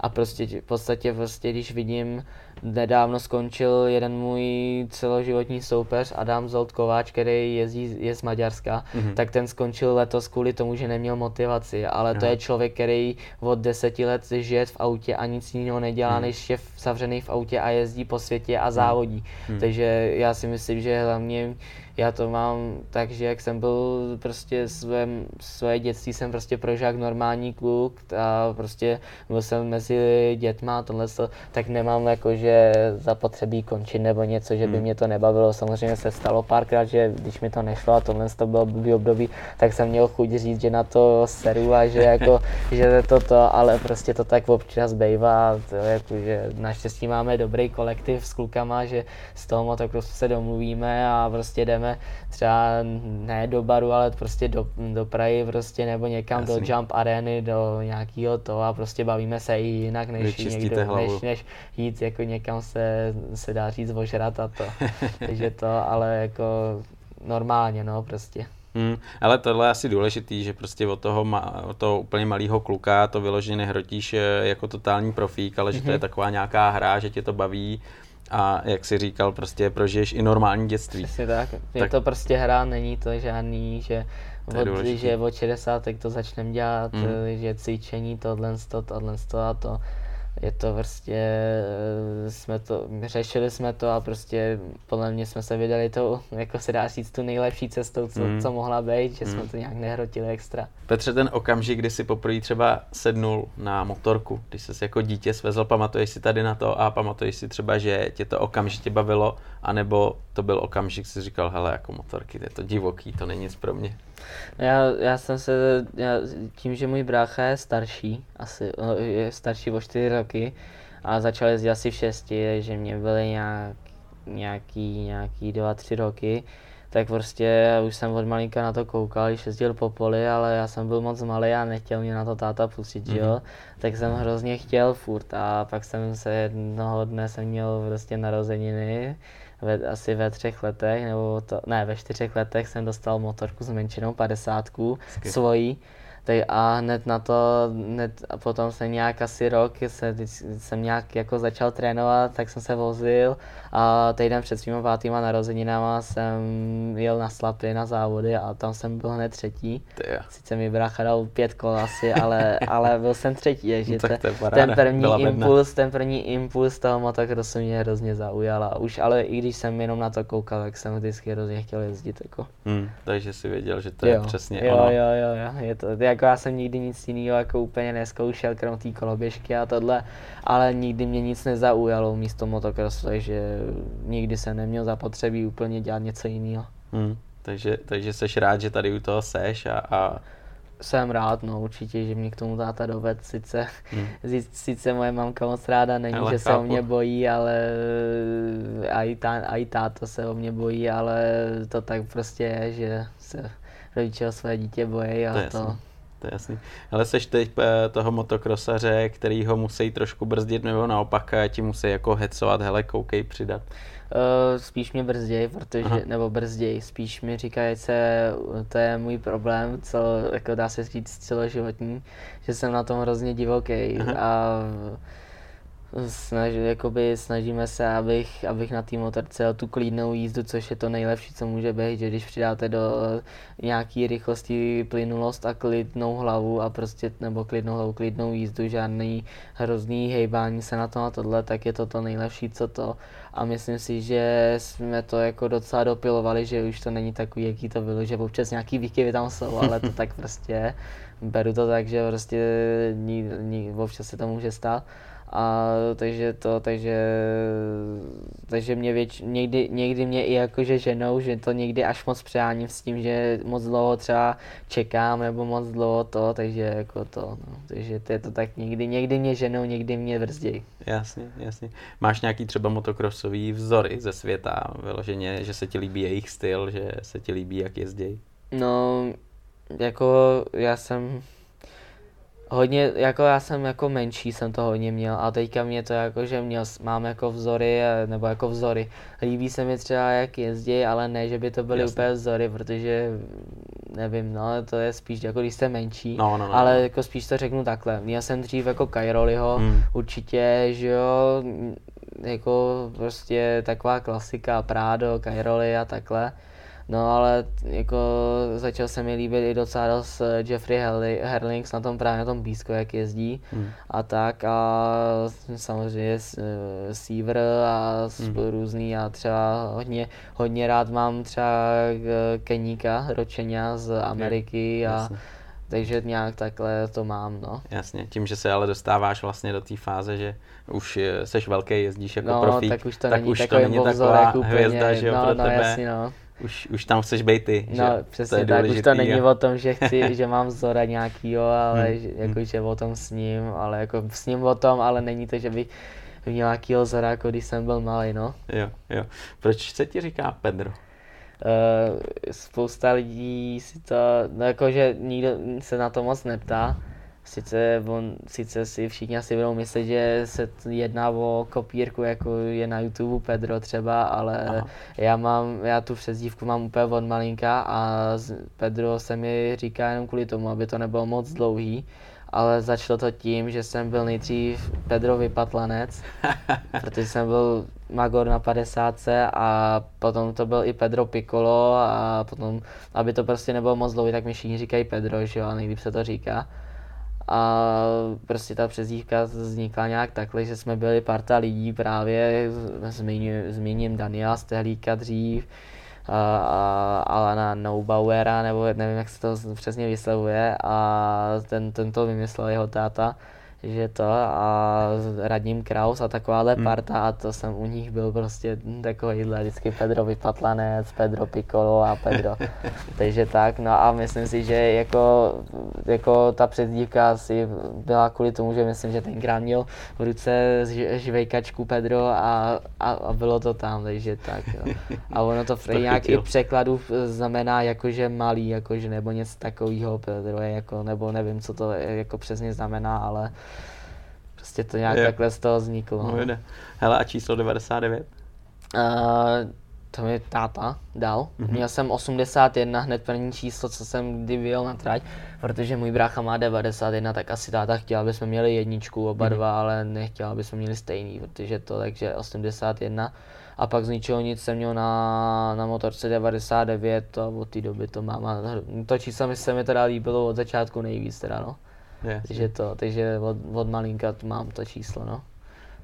a prostě v podstatě prostě, když vidím, nedávno skončil jeden můj celoživotní soupeř Adam Zolt Kováč, který jezdí, je z Maďarska, mm-hmm. tak ten skončil letos kvůli tomu, že neměl motivaci, ale Aha. to je člověk, který od deseti let žije v autě a nic jiného nedělá, mm. než je zavřený v autě a jezdí po světě a mhm. závodí. Mm. Takže já si myslím, že hlavně já to mám tak, že jak jsem byl prostě své, svoje dětství jsem prostě prožák normální kluk a prostě byl jsem mezi dětma a tohle, tak nemám jako, že zapotřebí končit nebo něco, že by hmm. mě to nebavilo. Samozřejmě se stalo párkrát, že když mi to nešlo a tohle to bylo blbý období, tak jsem měl chuť říct, že na to seru a že [LAUGHS] jako, že to to, ale prostě to tak občas bývá, to jako, že naštěstí máme dobrý kolektiv s klukama, že z toho motokrosu se domluvíme a prostě jdeme jdeme třeba ne do baru, ale prostě do, do Prahy prostě nebo někam Jasný. do Jump Areny, do nějakého toho a prostě bavíme se i jinak, než, někdo, než, než jít jako někam se, se dá říct ožrat a to. [LAUGHS] Takže to, ale jako normálně, no prostě. Hmm, ale tohle je asi důležitý, že prostě od toho, ma, od toho úplně malého kluka to vyloženě nehrotíš eh, jako totální profík, ale mm-hmm. že to je mhm. taková nějaká hra, že tě to baví a jak si říkal, prostě prožiješ i normální dětství. Přesně tak. Je tak. to prostě hra, není to žádný, že od, že od 60 tak to začneme dělat, mm. že cvičení, tohle, to, tohle, to a to je to prostě, eh, jsme to, řešili jsme to a prostě podle mě jsme se vydali to, jako se dá říct, tu nejlepší cestou, co, mm. co mohla být, že mm. jsme to nějak nehrotili extra. Petře, ten okamžik, kdy si poprvé třeba sednul na motorku, když jsi jako dítě svezl, pamatuješ si tady na to a pamatuješ si třeba, že tě to okamžitě bavilo, anebo to byl okamžik, si říkal, hele, jako motorky, to je to divoký, to není nic pro mě. Já, já jsem se, já, tím, že můj brácha je starší, asi je starší o 4 roky a začal jezdit asi v 6, že mě byly nějak, nějaký, nějaký 2-3 roky, tak prostě já už jsem od malinka na to koukal, když jezdil po poli, ale já jsem byl moc malý a nechtěl mě na to táta pustit, mm-hmm. jo. Mhm. Tak jsem hrozně chtěl furt a pak jsem se jednoho dne jsem měl prostě narozeniny ve, asi ve třech letech, nebo to, ne, ve čtyřech letech jsem dostal motorku s menšinou padesátku svojí tak a hned na to, hned a potom jsem nějak asi rok, se, jsem nějak jako začal trénovat, tak jsem se vozil a týden před svýma pátýma narozeninama jsem jel na Slapy na závody a tam jsem byl hned třetí. Sice mi brácha dal pět kol asi, ale, [LAUGHS] ale byl jsem třetí, takže no, te, ten první impuls, ten první impuls toho motokrosu mě hrozně zaujal a už, ale i když jsem jenom na to koukal, tak jsem vždycky hrozně chtěl jezdit. Jako. Hmm, takže si věděl, že to jo, je přesně jo, ono. Jo, jo, jo, je to, jako já jsem nikdy nic jiného jako úplně neskoušel, krom té koloběžky a tohle, ale nikdy mě nic nezaujalo místo motokrosu, takže nikdy jsem neměl zapotřebí úplně dělat něco jiného. Hmm, takže, takže seš rád, že tady u toho seš a, a jsem rád, no určitě, že mě k tomu táta doved, sice, hmm. [LAUGHS] sice moje mamka moc ráda není, ale že chápu. se o mě bojí, ale a i, tá, a i táto se o mě bojí, ale to tak prostě je, že se rodiče o své dítě bojí a to, to to je jasný. Ale seš teď eh, toho motokrosaře, který ho musí trošku brzdit, nebo naopak eh, ti musí jako hecovat, hele, koukej, přidat? Uh, spíš mě brzděj, protože, Aha. nebo brzděj, spíš mi říkají, že to je můj problém, co, jako dá se říct celoživotní, že jsem na tom hrozně divoký Aha. a snaž, jakoby snažíme se, abych, abych na té motorce jel tu klidnou jízdu, což je to nejlepší, co může být, že když přidáte do nějaký rychlosti plynulost a klidnou hlavu a prostě, nebo klidnou hlavu, klidnou jízdu, žádný hrozný hejbání se na to a tohle, tak je to to nejlepší, co to. A myslím si, že jsme to jako docela dopilovali, že už to není takový, jaký to bylo, že občas nějaký výkyvy tam jsou, ale to [LAUGHS] tak prostě beru to tak, že prostě ní, ní, občas se to může stát. A takže to, takže, takže mě věč, někdy, někdy mě i jakože ženou, že to někdy až moc přeháním s tím, že moc dlouho třeba čekám nebo moc dlouho to, takže jako to, no. takže to je to tak někdy, někdy mě ženou, někdy mě brzdí. Jasně, jasně. Máš nějaký třeba motokrosový vzory ze světa, vyloženě, že se ti líbí jejich styl, že se ti líbí, jak jezdí? No, jako já jsem hodně, jako já jsem jako menší, jsem to hodně měl a teďka mě to jako, že měl, mám jako vzory, nebo jako vzory. Líbí se mi třeba jak jezdí, ale ne, že by to byly Jasně. úplně vzory, protože nevím, no to je spíš jako když jste menší, no, no, no, ale no. jako spíš to řeknu takhle. Měl jsem dřív jako Kairoliho, hmm. určitě, že jo, jako prostě taková klasika, Prado, Kairoli a takhle. No ale jako začal se mi líbit i docela dost eh, Jeffrey Herlings na tom právě na tom blízko, jak jezdí hmm. a tak a samozřejmě eh, Seaver a hmm. různý a třeba hodně, hodně rád mám třeba eh, Keníka, Ročeňa z Ameriky a Jasně. takže nějak takhle to mám, no. Jasně, tím, že se ale dostáváš vlastně do té fáze, že už seš velký, jezdíš jako no, profík, tak už to tak není už takový to není taková úplně, hvězda, že jo, no, pro no, tebe. Jasně, no už, už tam chceš být ty. No, že? přesně to tak, už to není o tom, že chci, [LAUGHS] že mám vzora nějakýho, ale hmm. jako, hmm. že o tom s ním, ale jako s ním o tom, ale není to, že bych měl nějakýho vzora, jako když jsem byl malý, no. Jo, jo. Proč se ti říká Pedro? Uh, spousta lidí si to, no jako, že nikdo se na to moc neptá, Sice, on, sice si všichni asi budou myslet, že se jedná o kopírku, jako je na YouTube Pedro třeba, ale já mám, já tu přezdívku mám úplně od malinka a Pedro se mi říká jenom kvůli tomu, aby to nebylo moc dlouhý, ale začalo to tím, že jsem byl nejdřív Pedro Vypatlanec, [LAUGHS] protože jsem byl Magor na 50 a potom to byl i Pedro Piccolo a potom, aby to prostě nebylo moc dlouhý, tak mi všichni říkají Pedro, že jo, a nejlíp se to říká. A prostě ta přezdívka vznikla nějak takhle, že jsme byli parta lidí právě, zmíním, Daniela Stehlíka dřív, a, a Alana Neubauera, nebo nevím, jak se to přesně vyslovuje, a ten, ten to vymyslel jeho táta že to a Radním Kraus a takováhle hmm. parta a to jsem u nich byl prostě takovýhle vždycky Pedro Vypatlanec, Pedro Piccolo a Pedro. [LAUGHS] Takže tak, no a myslím si, že jako, jako ta předdívka asi byla kvůli tomu, že myslím, že tenkrát měl v ruce žvejkačku Pedro a, a, a bylo to tam, takže tak. Jo. A ono to, [LAUGHS] to nějak i překladu znamená jakože malý, jakože nebo něco takového Pedro je jako, nebo nevím, co to jako přesně znamená, ale Prostě to nějak je. takhle z toho vzniklo. No. Jde. Hele, a číslo 99? Uh, to mi táta dal. Mm-hmm. Měl jsem 81, hned první číslo, co jsem kdy vyjel na trať, protože můj brácha má 91, tak asi táta chtěl, aby jsme měli jedničku oba mm-hmm. dva, ale nechtěl, aby jsme měli stejný, protože to, takže 81. A pak z ničeho nic jsem měl na, na motorce 99 a od té doby to mám. A to číslo mi se mi teda líbilo od začátku nejvíc teda, no. Yes. Takže to, takže od, od malinka mám to číslo, no.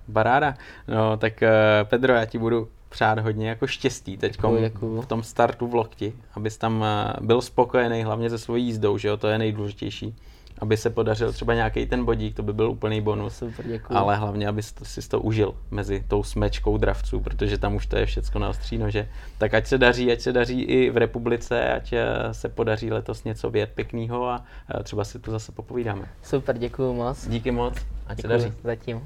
Baráda. No tak uh, Pedro, já ti budu přát hodně jako štěstí teď v tom startu v lokti, abys tam uh, byl spokojený hlavně se svojí jízdou, že jo, to je nejdůležitější aby se podařil třeba nějaký ten bodík, to by byl úplný bonus. Super, děkuji. Ale hlavně, aby si to užil mezi tou smečkou dravců, protože tam už to je všechno na ostří nože. Tak ať se daří, ať se daří i v republice, ať eh, se podaří letos něco vět pěkného a eh, třeba si tu zase popovídáme. Super, děkuji moc. Díky moc, ať děkuji, se daří. Zatím.